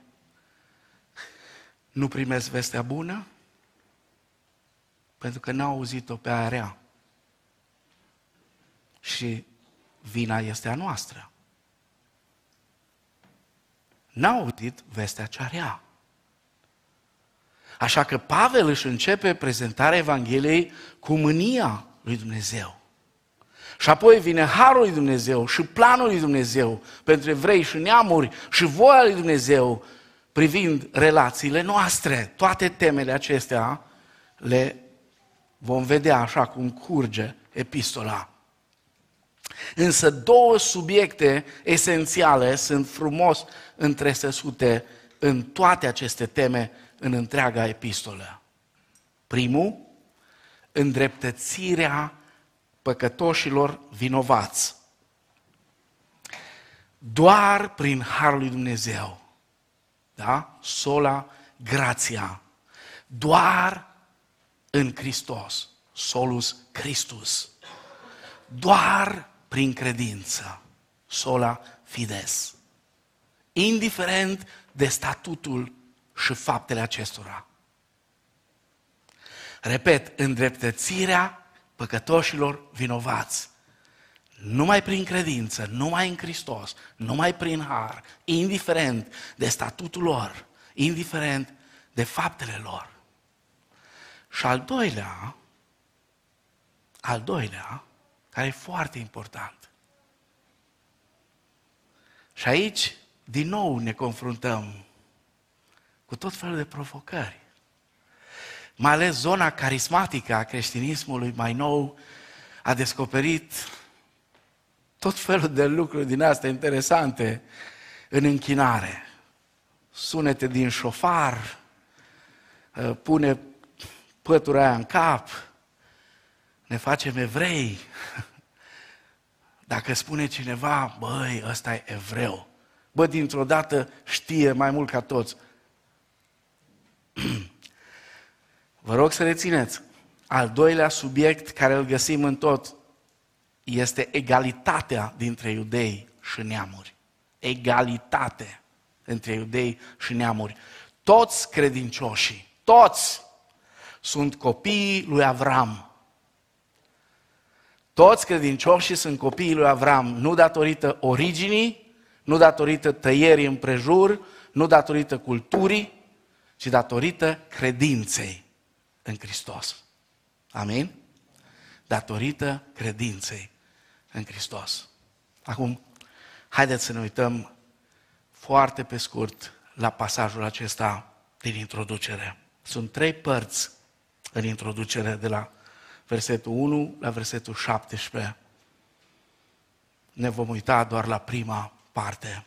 nu primesc vestea bună? Pentru că n-au auzit-o pe aia rea. Și vina este a noastră. N-au auzit vestea cea rea. Așa că Pavel își începe prezentarea Evangheliei cu mânia lui Dumnezeu. Și apoi vine harul lui Dumnezeu și planul lui Dumnezeu pentru evrei și neamuri și voia lui Dumnezeu privind relațiile noastre. Toate temele acestea le vom vedea așa cum curge epistola. Însă două subiecte esențiale sunt frumos întresăsute în toate aceste teme în întreaga epistolă. Primul, îndreptățirea păcătoșilor vinovați. Doar prin Harul lui Dumnezeu, da? Sola grația. Doar în Hristos, solus Christus. Doar prin credință, sola fides. Indiferent de statutul și faptele acestora. Repet, îndreptățirea păcătoșilor vinovați. Numai prin credință, numai în Hristos, numai prin har, indiferent de statutul lor, indiferent de faptele lor. Și al doilea, al doilea, care e foarte important. Și aici, din nou, ne confruntăm cu tot felul de provocări. Mai ales zona carismatică a creștinismului mai nou a descoperit tot felul de lucruri din astea interesante în închinare. Sunete din șofar, ă, pune pătura aia în cap, ne facem evrei. Dacă spune cineva, băi, ăsta e evreu, bă, dintr-o dată știe mai mult ca toți. Vă rog să rețineți, al doilea subiect care îl găsim în tot este egalitatea dintre iudei și neamuri. Egalitate între iudei și neamuri. Toți credincioșii, toți sunt copiii lui Avram. Toți credincioșii sunt copiii lui Avram, nu datorită originii, nu datorită tăierii împrejur, nu datorită culturii, ci datorită credinței în Hristos. Amin? Datorită credinței în Hristos. Acum, haideți să ne uităm foarte pe scurt la pasajul acesta din introducere. Sunt trei părți în introducere de la versetul 1 la versetul 17. Ne vom uita doar la prima parte.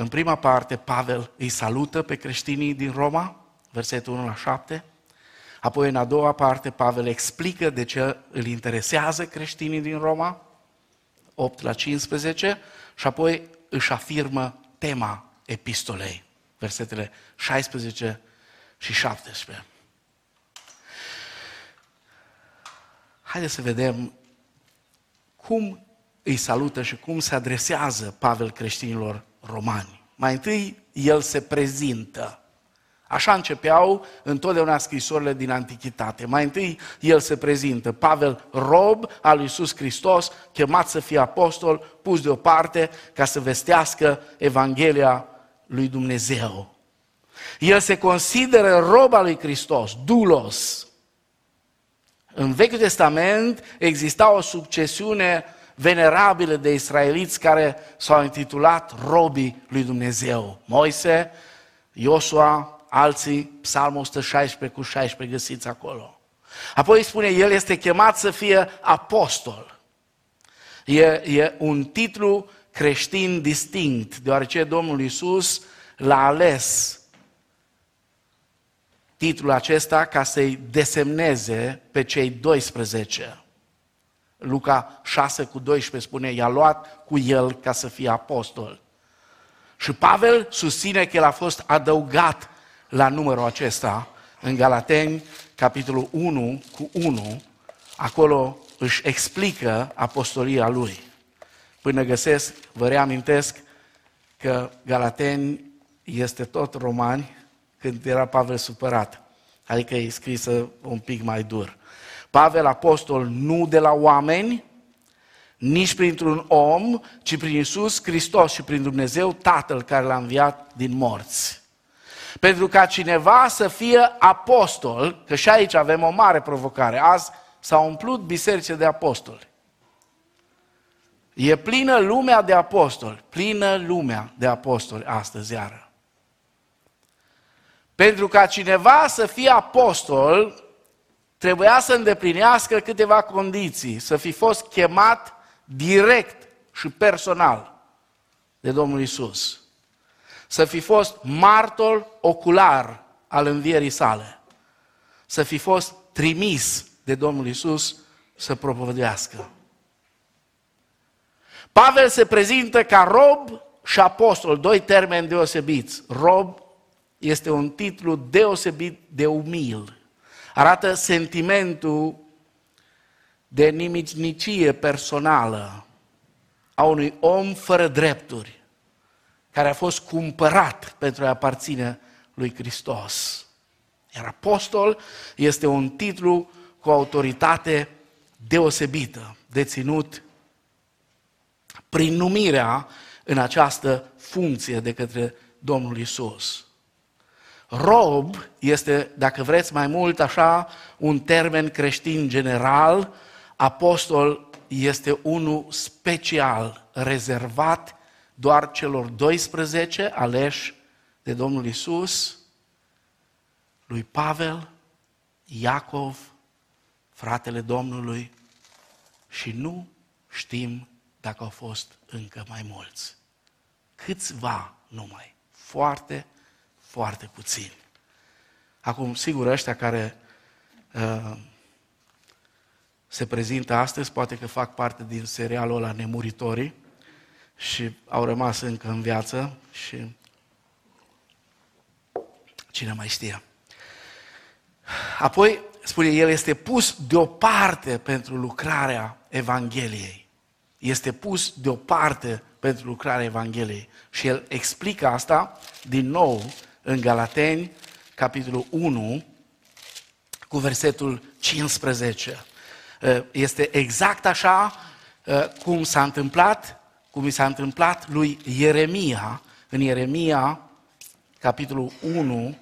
În prima parte, Pavel îi salută pe creștinii din Roma, versetul 1 la 7. Apoi, în a doua parte, Pavel explică de ce îl interesează creștinii din Roma, 8 la 15, și apoi își afirmă tema epistolei, versetele 16 și 17. Haideți să vedem cum îi salută și cum se adresează Pavel creștinilor romani. Mai întâi, el se prezintă. Așa începeau întotdeauna scrisorile din Antichitate. Mai întâi el se prezintă, Pavel, rob al lui Iisus Hristos, chemat să fie apostol, pus deoparte ca să vestească Evanghelia lui Dumnezeu. El se consideră rob al lui Hristos, dulos. În Vechiul Testament exista o succesiune venerabilă de israeliți care s-au intitulat robii lui Dumnezeu. Moise, Iosua, alții, Psalmul 116 cu 16 găsiți acolo. Apoi spune, el este chemat să fie apostol. E, e un titlu creștin distinct, deoarece Domnul Iisus l-a ales titlul acesta ca să-i desemneze pe cei 12. Luca 6 cu 12 spune, i-a luat cu el ca să fie apostol. Și Pavel susține că el a fost adăugat la numărul acesta în Galateni, capitolul 1 cu 1, acolo își explică apostolia lui. Până găsesc, vă reamintesc că Galateni este tot romani când era Pavel supărat. Adică e scrisă un pic mai dur. Pavel, apostol, nu de la oameni, nici printr-un om, ci prin Isus Hristos și prin Dumnezeu Tatăl care l-a înviat din morți. Pentru ca cineva să fie apostol, că și aici avem o mare provocare. Azi s-au umplut bisericile de apostoli. E plină lumea de apostoli, plină lumea de apostoli astăzi iară. Pentru ca cineva să fie apostol, trebuia să îndeplinească câteva condiții, să fi fost chemat direct și personal de Domnul Isus. Să fi fost martor ocular al învierii sale. Să fi fost trimis de Domnul Isus să propovădească. Pavel se prezintă ca rob și apostol, doi termeni deosebiți. Rob este un titlu deosebit de umil. Arată sentimentul de nimicnicie personală a unui om fără drepturi, care a fost cumpărat pentru a aparține lui Hristos. Iar apostol este un titlu cu autoritate deosebită, deținut prin numirea în această funcție de către Domnul Isus. Rob este, dacă vreți mai mult așa, un termen creștin general, apostol este unul special, rezervat doar celor 12 aleși de Domnul Isus, lui Pavel, Iacov, fratele Domnului și nu știm dacă au fost încă mai mulți. Câțiva numai. Foarte, foarte puțini. Acum, sigur, ăștia care uh, se prezintă astăzi, poate că fac parte din serialul ăla Nemuritorii și au rămas încă în viață și cine mai știe. Apoi, spune, el este pus deoparte pentru lucrarea Evangheliei. Este pus deoparte pentru lucrarea Evangheliei. Și el explică asta din nou în Galateni, capitolul 1, cu versetul 15. Uh, este exact așa uh, cum s-a întâmplat, cum i s-a întâmplat lui Ieremia, în Ieremia, capitolul 1,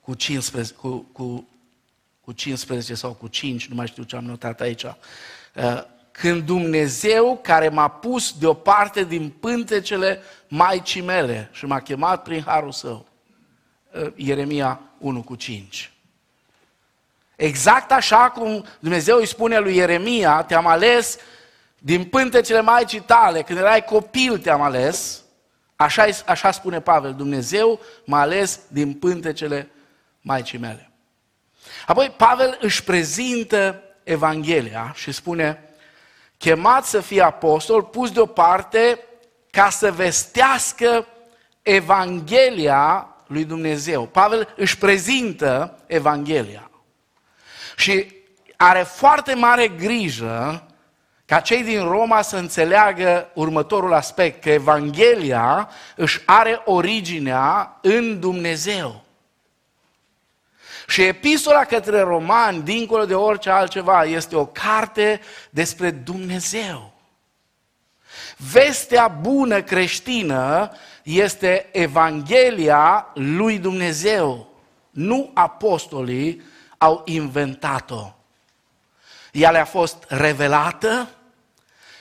cu 15, cu, cu, cu 15 sau cu 5, nu mai știu ce am notat aici. Uh, când Dumnezeu care m-a pus deoparte din pântecele Maicii mele și m-a chemat prin harul său. Ieremia 1 cu 5. Exact așa cum Dumnezeu îi spune lui Ieremia, te-am ales din pântecele Maicii tale, când erai copil te-am ales, așa, așa spune Pavel, Dumnezeu m-a ales din pântecele Maicii mele. Apoi Pavel își prezintă Evanghelia și spune, chemat să fie apostol, pus deoparte ca să vestească Evanghelia lui Dumnezeu. Pavel își prezintă Evanghelia. Și are foarte mare grijă ca cei din Roma să înțeleagă următorul aspect, că Evanghelia își are originea în Dumnezeu. Și epistola către romani, dincolo de orice altceva, este o carte despre Dumnezeu. Vestea bună creștină este Evanghelia lui Dumnezeu, nu apostolii au inventat-o. Ea le-a fost revelată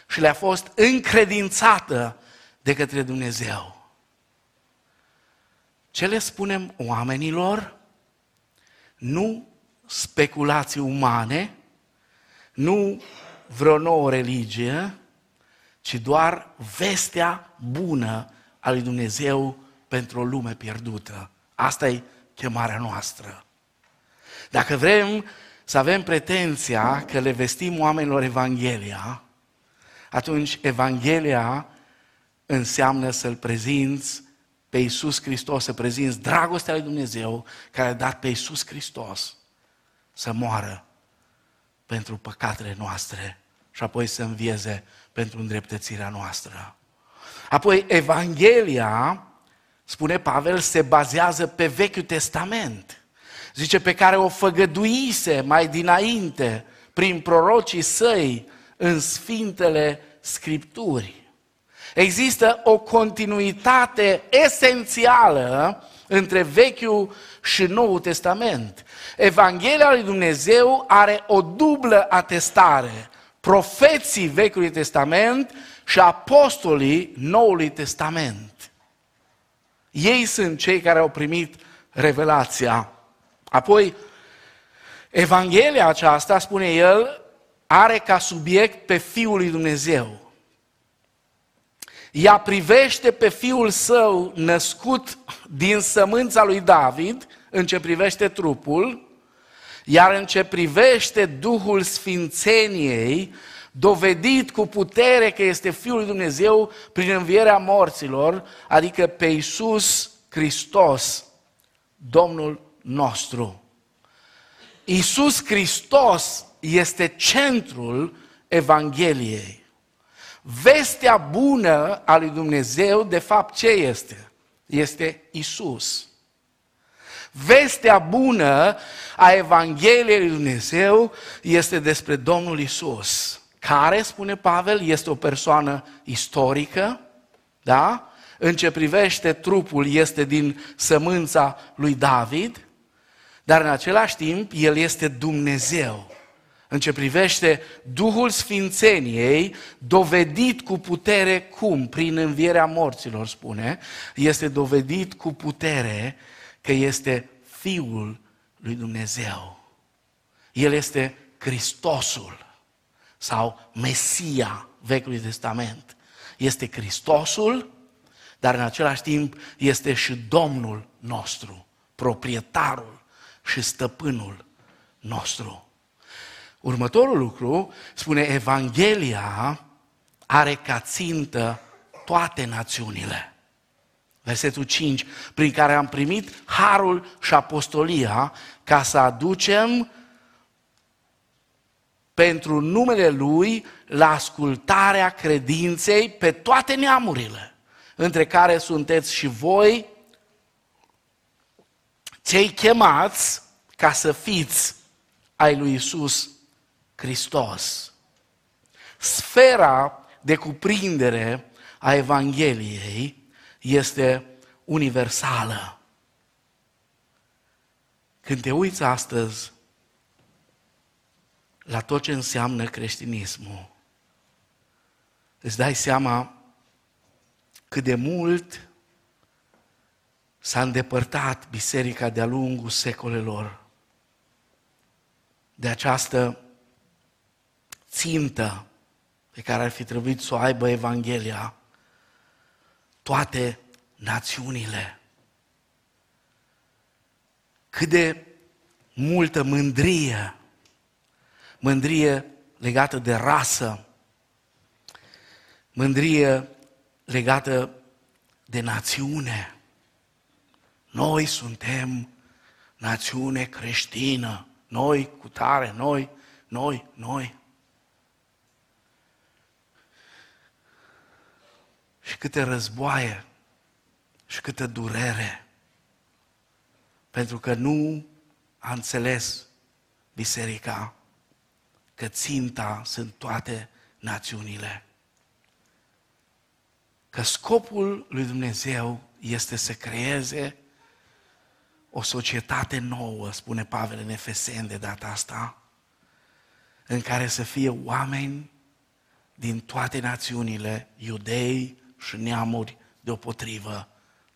și le-a fost încredințată de către Dumnezeu. Ce le spunem oamenilor? Nu speculații umane, nu vreo nouă religie, ci doar vestea bună a lui Dumnezeu pentru o lume pierdută. Asta e chemarea noastră. Dacă vrem să avem pretenția că le vestim oamenilor Evanghelia, atunci Evanghelia înseamnă să-L prezinți pe Iisus Hristos, să prezinți dragostea lui Dumnezeu care a dat pe Iisus Hristos să moară pentru păcatele noastre și apoi să învieze pentru îndreptățirea noastră. Apoi, Evanghelia, spune Pavel, se bazează pe Vechiul Testament. zice, pe care o făgăduise mai dinainte prin prorocii săi în Sfintele Scripturi. Există o continuitate esențială între Vechiul și Noul Testament. Evanghelia lui Dumnezeu are o dublă atestare. Profeții Vechiului Testament și apostolii Noului Testament. Ei sunt cei care au primit revelația. Apoi, Evanghelia aceasta, spune el, are ca subiect pe Fiul lui Dumnezeu. Ea privește pe Fiul Său născut din sămânța lui David, în ce privește trupul, iar în ce privește Duhul Sfințeniei, dovedit cu putere că este Fiul lui Dumnezeu prin învierea morților, adică pe Iisus Hristos, Domnul nostru. Iisus Hristos este centrul Evangheliei. Vestea bună a lui Dumnezeu, de fapt, ce este? Este Isus. Vestea bună a Evangheliei lui Dumnezeu este despre Domnul Isus, care, spune Pavel, este o persoană istorică, da? În ce privește trupul, este din sămânța lui David, dar în același timp, el este Dumnezeu în ce privește Duhul Sfințeniei, dovedit cu putere cum? Prin învierea morților, spune, este dovedit cu putere că este Fiul lui Dumnezeu. El este Hristosul sau Mesia Vechiului Testament. Este Hristosul, dar în același timp este și Domnul nostru, proprietarul și stăpânul nostru. Următorul lucru spune Evanghelia are ca țintă toate națiunile. Versetul 5, prin care am primit harul și apostolia ca să aducem pentru numele Lui la ascultarea credinței pe toate neamurile, între care sunteți și voi, cei chemați ca să fiți ai lui Isus Hristos. Sfera de cuprindere a Evangheliei este universală. Când te uiți astăzi la tot ce înseamnă creștinismul, îți dai seama cât de mult s-a îndepărtat biserica de-a lungul secolelor de această țintă pe care ar fi trebuit să o aibă Evanghelia, toate națiunile. Cât de multă mândrie, mândrie legată de rasă, mândrie legată de națiune. Noi suntem națiune creștină, noi cu tare, noi, noi, noi. și câte războaie și câtă durere. Pentru că nu a înțeles biserica că ținta sunt toate națiunile. Că scopul lui Dumnezeu este să creeze o societate nouă, spune Pavel în Efesen de data asta, în care să fie oameni din toate națiunile, iudei, și neamuri deopotrivă,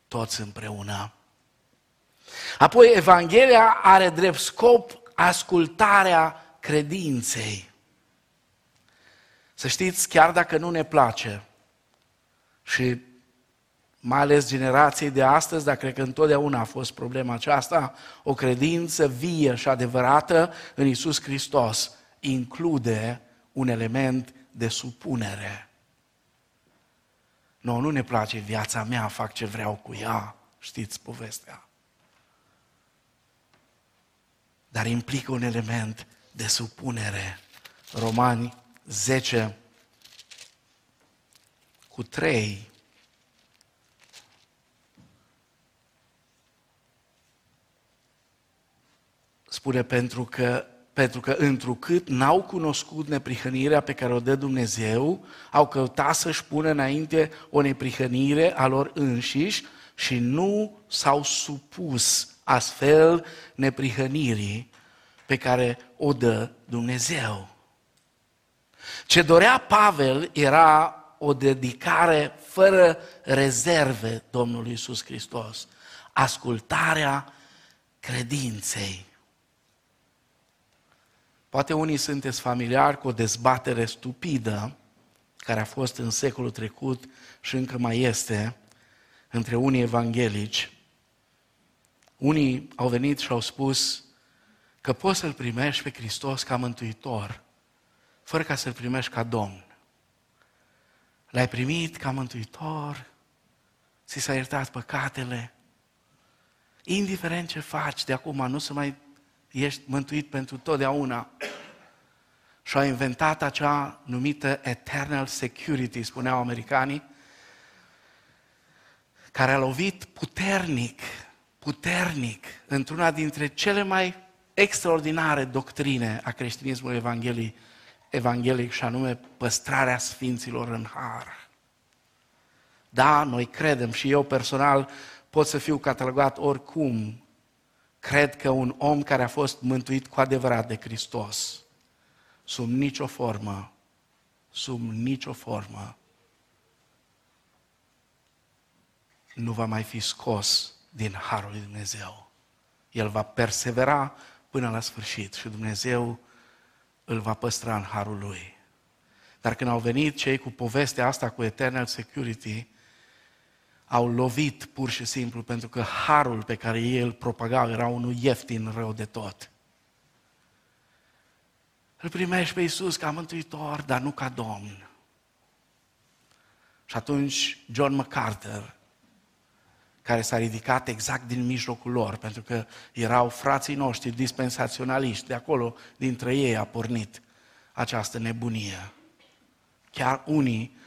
toți împreună. Apoi, Evanghelia are drept scop ascultarea credinței. Să știți, chiar dacă nu ne place, și mai ales generației de astăzi, dar cred că întotdeauna a fost problema aceasta, o credință vie și adevărată în Isus Hristos include un element de supunere. Nu, nu ne place viața mea, fac ce vreau cu ea, știți povestea. Dar implică un element de supunere. Romani 10 cu 3 Spune pentru că, pentru că întrucât n-au cunoscut neprihănirea pe care o dă Dumnezeu, au căutat să-și pună înainte o neprihănire a lor înșiși și nu s-au supus astfel neprihănirii pe care o dă Dumnezeu. Ce dorea Pavel era o dedicare fără rezerve Domnului Isus Hristos. Ascultarea credinței. Poate unii sunteți familiari cu o dezbatere stupidă care a fost în secolul trecut și încă mai este între unii evanghelici. Unii au venit și au spus că poți să-L primești pe Hristos ca mântuitor, fără ca să-L primești ca Domn. L-ai primit ca mântuitor, ți s-a iertat păcatele, indiferent ce faci de acum, nu să mai ești mântuit pentru totdeauna. Și au inventat acea numită Eternal Security, spuneau americanii, care a lovit puternic, puternic, într-una dintre cele mai extraordinare doctrine a creștinismului evanghelic, evanghelic și anume păstrarea sfinților în har. Da, noi credem și eu personal pot să fiu catalogat oricum. Cred că un om care a fost mântuit cu adevărat de Hristos, sub nicio formă, sub nicio formă, nu va mai fi scos din Harul lui Dumnezeu. El va persevera până la sfârșit și Dumnezeu îl va păstra în Harul Lui. Dar când au venit cei cu povestea asta cu Eternal Security, au lovit pur și simplu pentru că harul pe care ei îl propagau era unul ieftin rău de tot. Îl primești pe Iisus ca mântuitor, dar nu ca Domn. Și atunci John MacArthur, care s-a ridicat exact din mijlocul lor, pentru că erau frații noștri dispensaționaliști, de acolo, dintre ei a pornit această nebunie. Chiar unii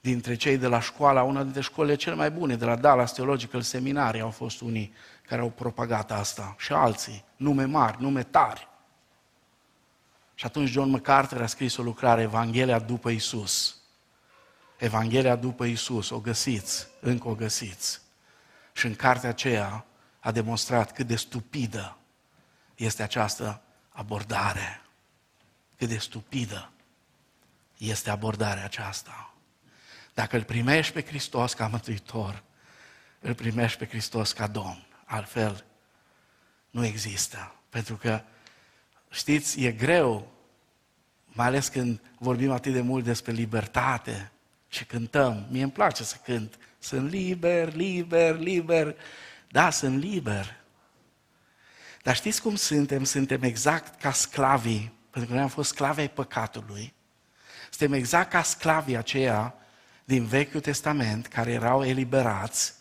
dintre cei de la școala, una dintre școlile cele mai bune, de la Dallas Theological Seminary, au fost unii care au propagat asta. Și alții, nume mari, nume tari. Și atunci John MacArthur a scris o lucrare, Evanghelia după Isus. Evanghelia după Isus, o găsiți, încă o găsiți. Și în cartea aceea a demonstrat cât de stupidă este această abordare. Cât de stupidă este abordarea aceasta. Dacă îl primești pe Hristos ca mântuitor, îl primești pe Hristos ca Domn. Altfel, nu există. Pentru că, știți, e greu, mai ales când vorbim atât de mult despre libertate și cântăm. Mie îmi place să cânt. Sunt liber, liber, liber. Da, sunt liber. Dar știți cum suntem? Suntem exact ca sclavii, pentru că noi am fost sclavi ai păcatului. Suntem exact ca sclavii aceia din Vechiul Testament care erau eliberați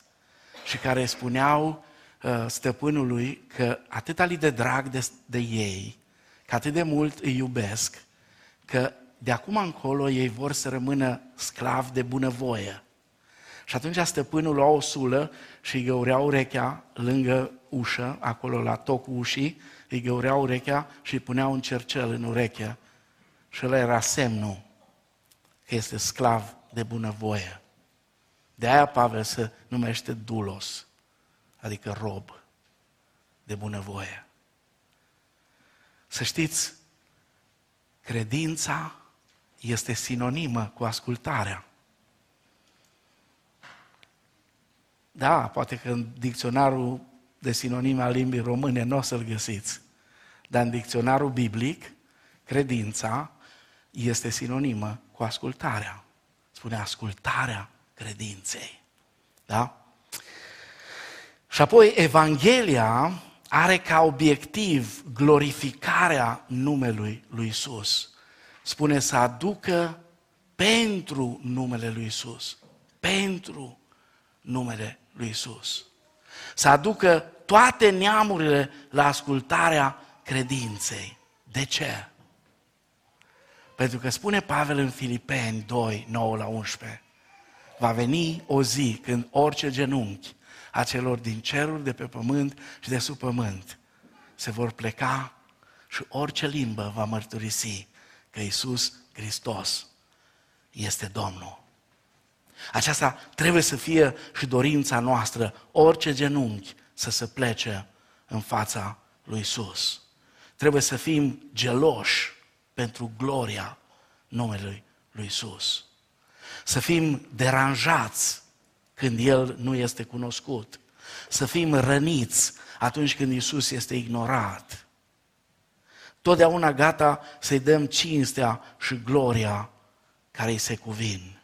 și care spuneau uh, stăpânului că atât li de drag de, de ei, că atât de mult îi iubesc, că de acum încolo ei vor să rămână sclavi de bunăvoie. Și atunci stăpânul lua o sulă și îi găurea urechea lângă ușă, acolo la tocul ușii, îi găurea urechea și îi punea un cercel în ureche. Și ăla era semnul că este sclav de bunăvoie. De aia Pavel se numește dulos, adică rob de bunăvoie. Să știți, credința este sinonimă cu ascultarea. Da, poate că în dicționarul de sinonime al limbii române nu o să-l găsiți, dar în dicționarul biblic, credința este sinonimă cu ascultarea spune ascultarea credinței. Da? Și apoi Evanghelia are ca obiectiv glorificarea numelui lui Isus. Spune să aducă pentru numele lui Isus. Pentru numele lui Isus. Să aducă toate neamurile la ascultarea credinței. De ce? Pentru că spune Pavel în Filipeni 2, 9 la 11, va veni o zi când orice genunchi a celor din cerul, de pe pământ și de sub pământ se vor pleca și orice limbă va mărturisi că Isus Hristos este Domnul. Aceasta trebuie să fie și dorința noastră, orice genunchi să se plece în fața lui Isus. Trebuie să fim geloși pentru gloria numelui lui Isus. Să fim deranjați când El nu este cunoscut. Să fim răniți atunci când Isus este ignorat. Totdeauna gata să-i dăm cinstea și gloria care îi se cuvin.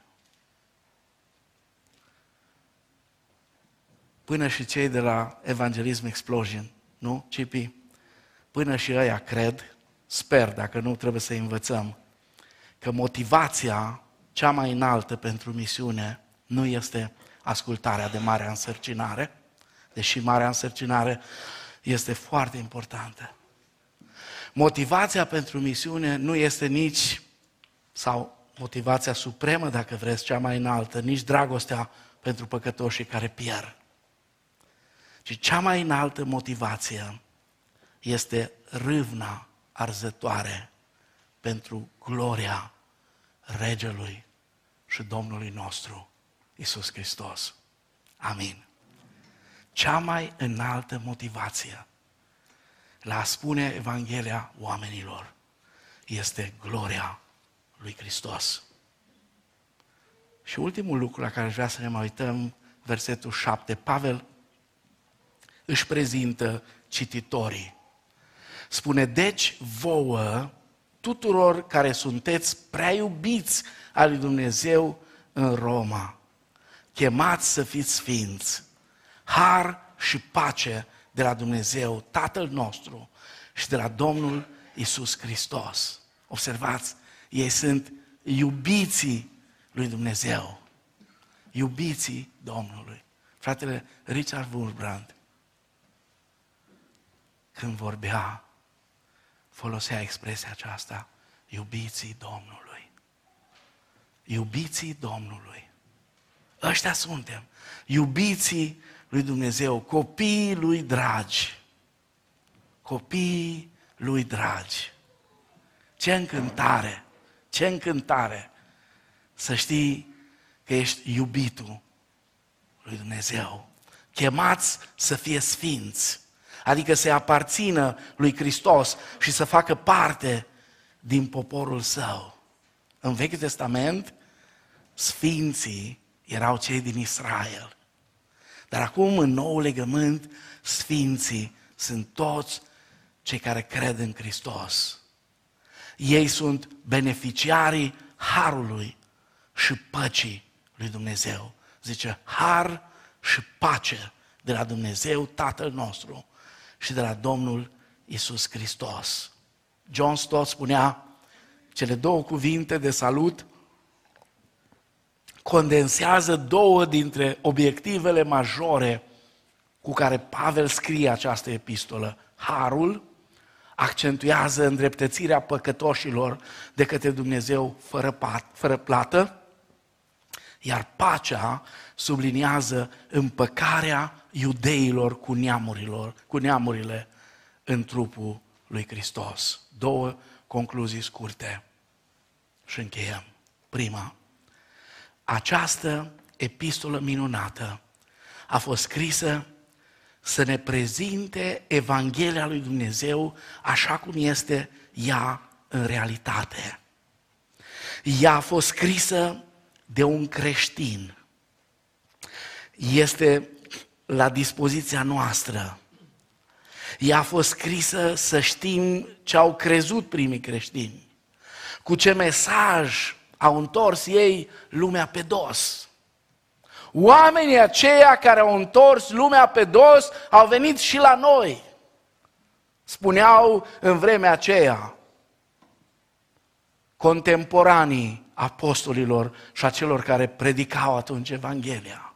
Până și cei de la Evangelism Explosion, nu, Cipi? Până și ăia cred, sper, dacă nu trebuie să învățăm, că motivația cea mai înaltă pentru misiune nu este ascultarea de marea însărcinare, deși marea însărcinare este foarte importantă. Motivația pentru misiune nu este nici, sau motivația supremă, dacă vreți, cea mai înaltă, nici dragostea pentru păcătoșii care pierd. Ci cea mai înaltă motivație este râvna arzătoare pentru gloria Regelui și Domnului nostru, Isus Hristos. Amin. Cea mai înaltă motivație la a spune Evanghelia oamenilor este gloria lui Hristos. Și ultimul lucru la care aș vrea să ne mai uităm, versetul 7, Pavel își prezintă cititorii. Spune, deci vouă, tuturor care sunteți prea iubiți al lui Dumnezeu în Roma, chemați să fiți sfinți, har și pace de la Dumnezeu, Tatăl nostru și de la Domnul Isus Hristos. Observați, ei sunt iubiții lui Dumnezeu, iubiții Domnului. Fratele Richard Wurbrand, când vorbea, folosea expresia aceasta, iubiții Domnului. Iubiții Domnului. Ăștia suntem, iubiții lui Dumnezeu, copiii lui dragi. Copiii lui dragi. Ce încântare, ce încântare să știi că ești iubitul lui Dumnezeu. Chemați să fie sfinți, adică să aparțină lui Hristos și să facă parte din poporul său. În Vechiul Testament, sfinții erau cei din Israel. Dar acum, în nou legământ, sfinții sunt toți cei care cred în Hristos. Ei sunt beneficiarii harului și păcii lui Dumnezeu. Zice, har și pace de la Dumnezeu Tatăl nostru și de la Domnul Isus Hristos. John Stott spunea, cele două cuvinte de salut condensează două dintre obiectivele majore cu care Pavel scrie această epistolă. Harul accentuează îndreptățirea păcătoșilor de către Dumnezeu fără, pat, fără plată, iar pacea subliniază împăcarea iudeilor cu neamurilor, cu neamurile în trupul lui Hristos. Două concluzii scurte și încheiem. Prima, această epistolă minunată a fost scrisă să ne prezinte Evanghelia lui Dumnezeu așa cum este ea în realitate. Ea a fost scrisă de un creștin. Este la dispoziția noastră. Ea a fost scrisă să știm ce au crezut primii creștini, cu ce mesaj au întors ei lumea pe dos. Oamenii aceia care au întors lumea pe dos au venit și la noi. Spuneau în vremea aceea contemporanii apostolilor și a celor care predicau atunci Evanghelia.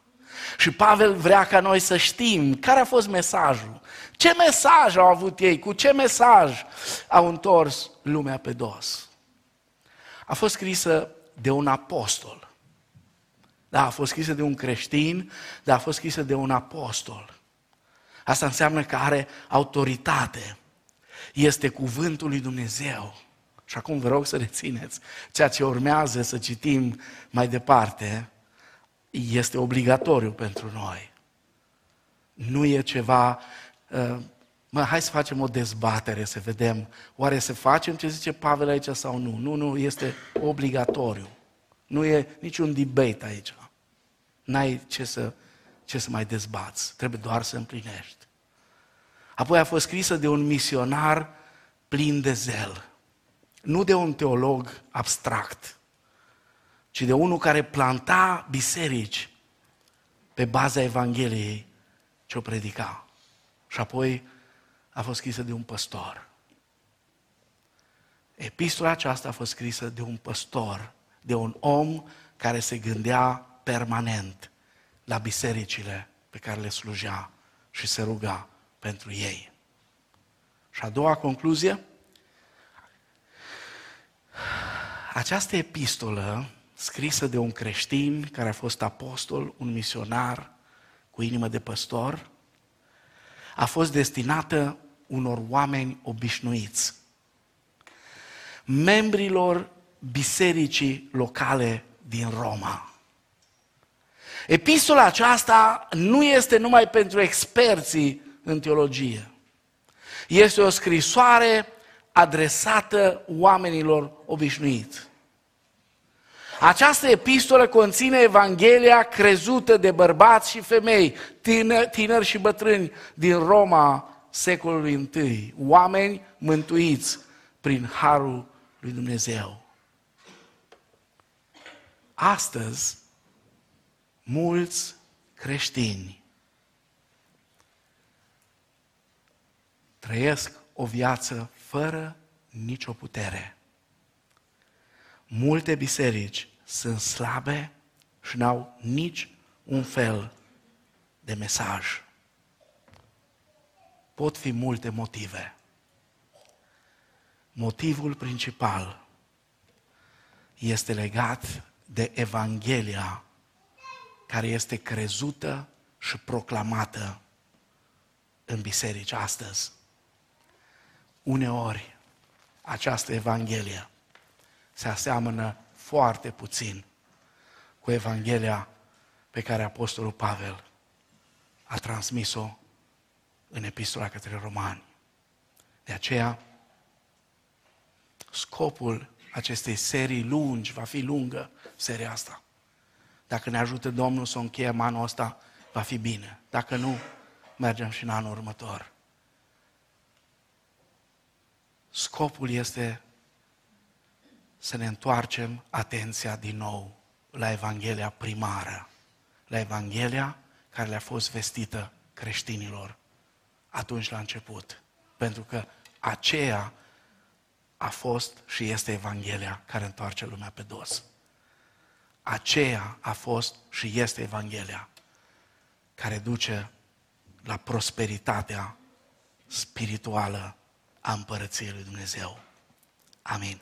Și Pavel vrea ca noi să știm care a fost mesajul. Ce mesaj au avut ei? Cu ce mesaj au întors lumea pe dos? a fost scrisă de un apostol. Da, a fost scrisă de un creștin, dar a fost scrisă de un apostol. Asta înseamnă că are autoritate. Este cuvântul lui Dumnezeu. Și acum vă rog să rețineți ceea ce urmează să citim mai departe este obligatoriu pentru noi. Nu e ceva, uh, mă, hai să facem o dezbatere, să vedem, oare să facem ce zice Pavel aici sau nu? Nu, nu, este obligatoriu. Nu e niciun debate aici. N-ai ce să, ce să mai dezbați, trebuie doar să împlinești. Apoi a fost scrisă de un misionar plin de zel, nu de un teolog abstract, ci de unul care planta biserici pe baza Evangheliei ce o predica. Și apoi a fost scrisă de un păstor. Epistola aceasta a fost scrisă de un păstor, de un om care se gândea permanent la bisericile pe care le slujea și se ruga pentru ei. Și a doua concluzie, această epistolă scrisă de un creștin care a fost apostol, un misionar cu inimă de păstor, a fost destinată unor oameni obișnuiți, membrilor bisericii locale din Roma. Epistola aceasta nu este numai pentru experții în teologie. Este o scrisoare adresată oamenilor obișnuiți. Această epistolă conține Evanghelia crezută de bărbați și femei, tineri, tineri și bătrâni din Roma secolului I, oameni mântuiți prin harul lui Dumnezeu. Astăzi, mulți creștini trăiesc o viață fără nicio putere. Multe biserici sunt slabe și n-au nici un fel de mesaj. Pot fi multe motive. Motivul principal este legat de Evanghelia care este crezută și proclamată în biserici astăzi. Uneori, această Evanghelie se aseamănă foarte puțin cu Evanghelia pe care Apostolul Pavel a transmis-o în epistola către romani. De aceea, scopul acestei serii lungi, va fi lungă seria asta. Dacă ne ajută Domnul să o încheiem anul ăsta, va fi bine. Dacă nu, mergem și în anul următor. Scopul este să ne întoarcem atenția din nou la Evanghelia primară, la Evanghelia care le-a fost vestită creștinilor atunci la început. Pentru că aceea a fost și este Evanghelia care întoarce lumea pe dos. Aceea a fost și este Evanghelia care duce la prosperitatea spirituală a împărăției lui Dumnezeu. Amin.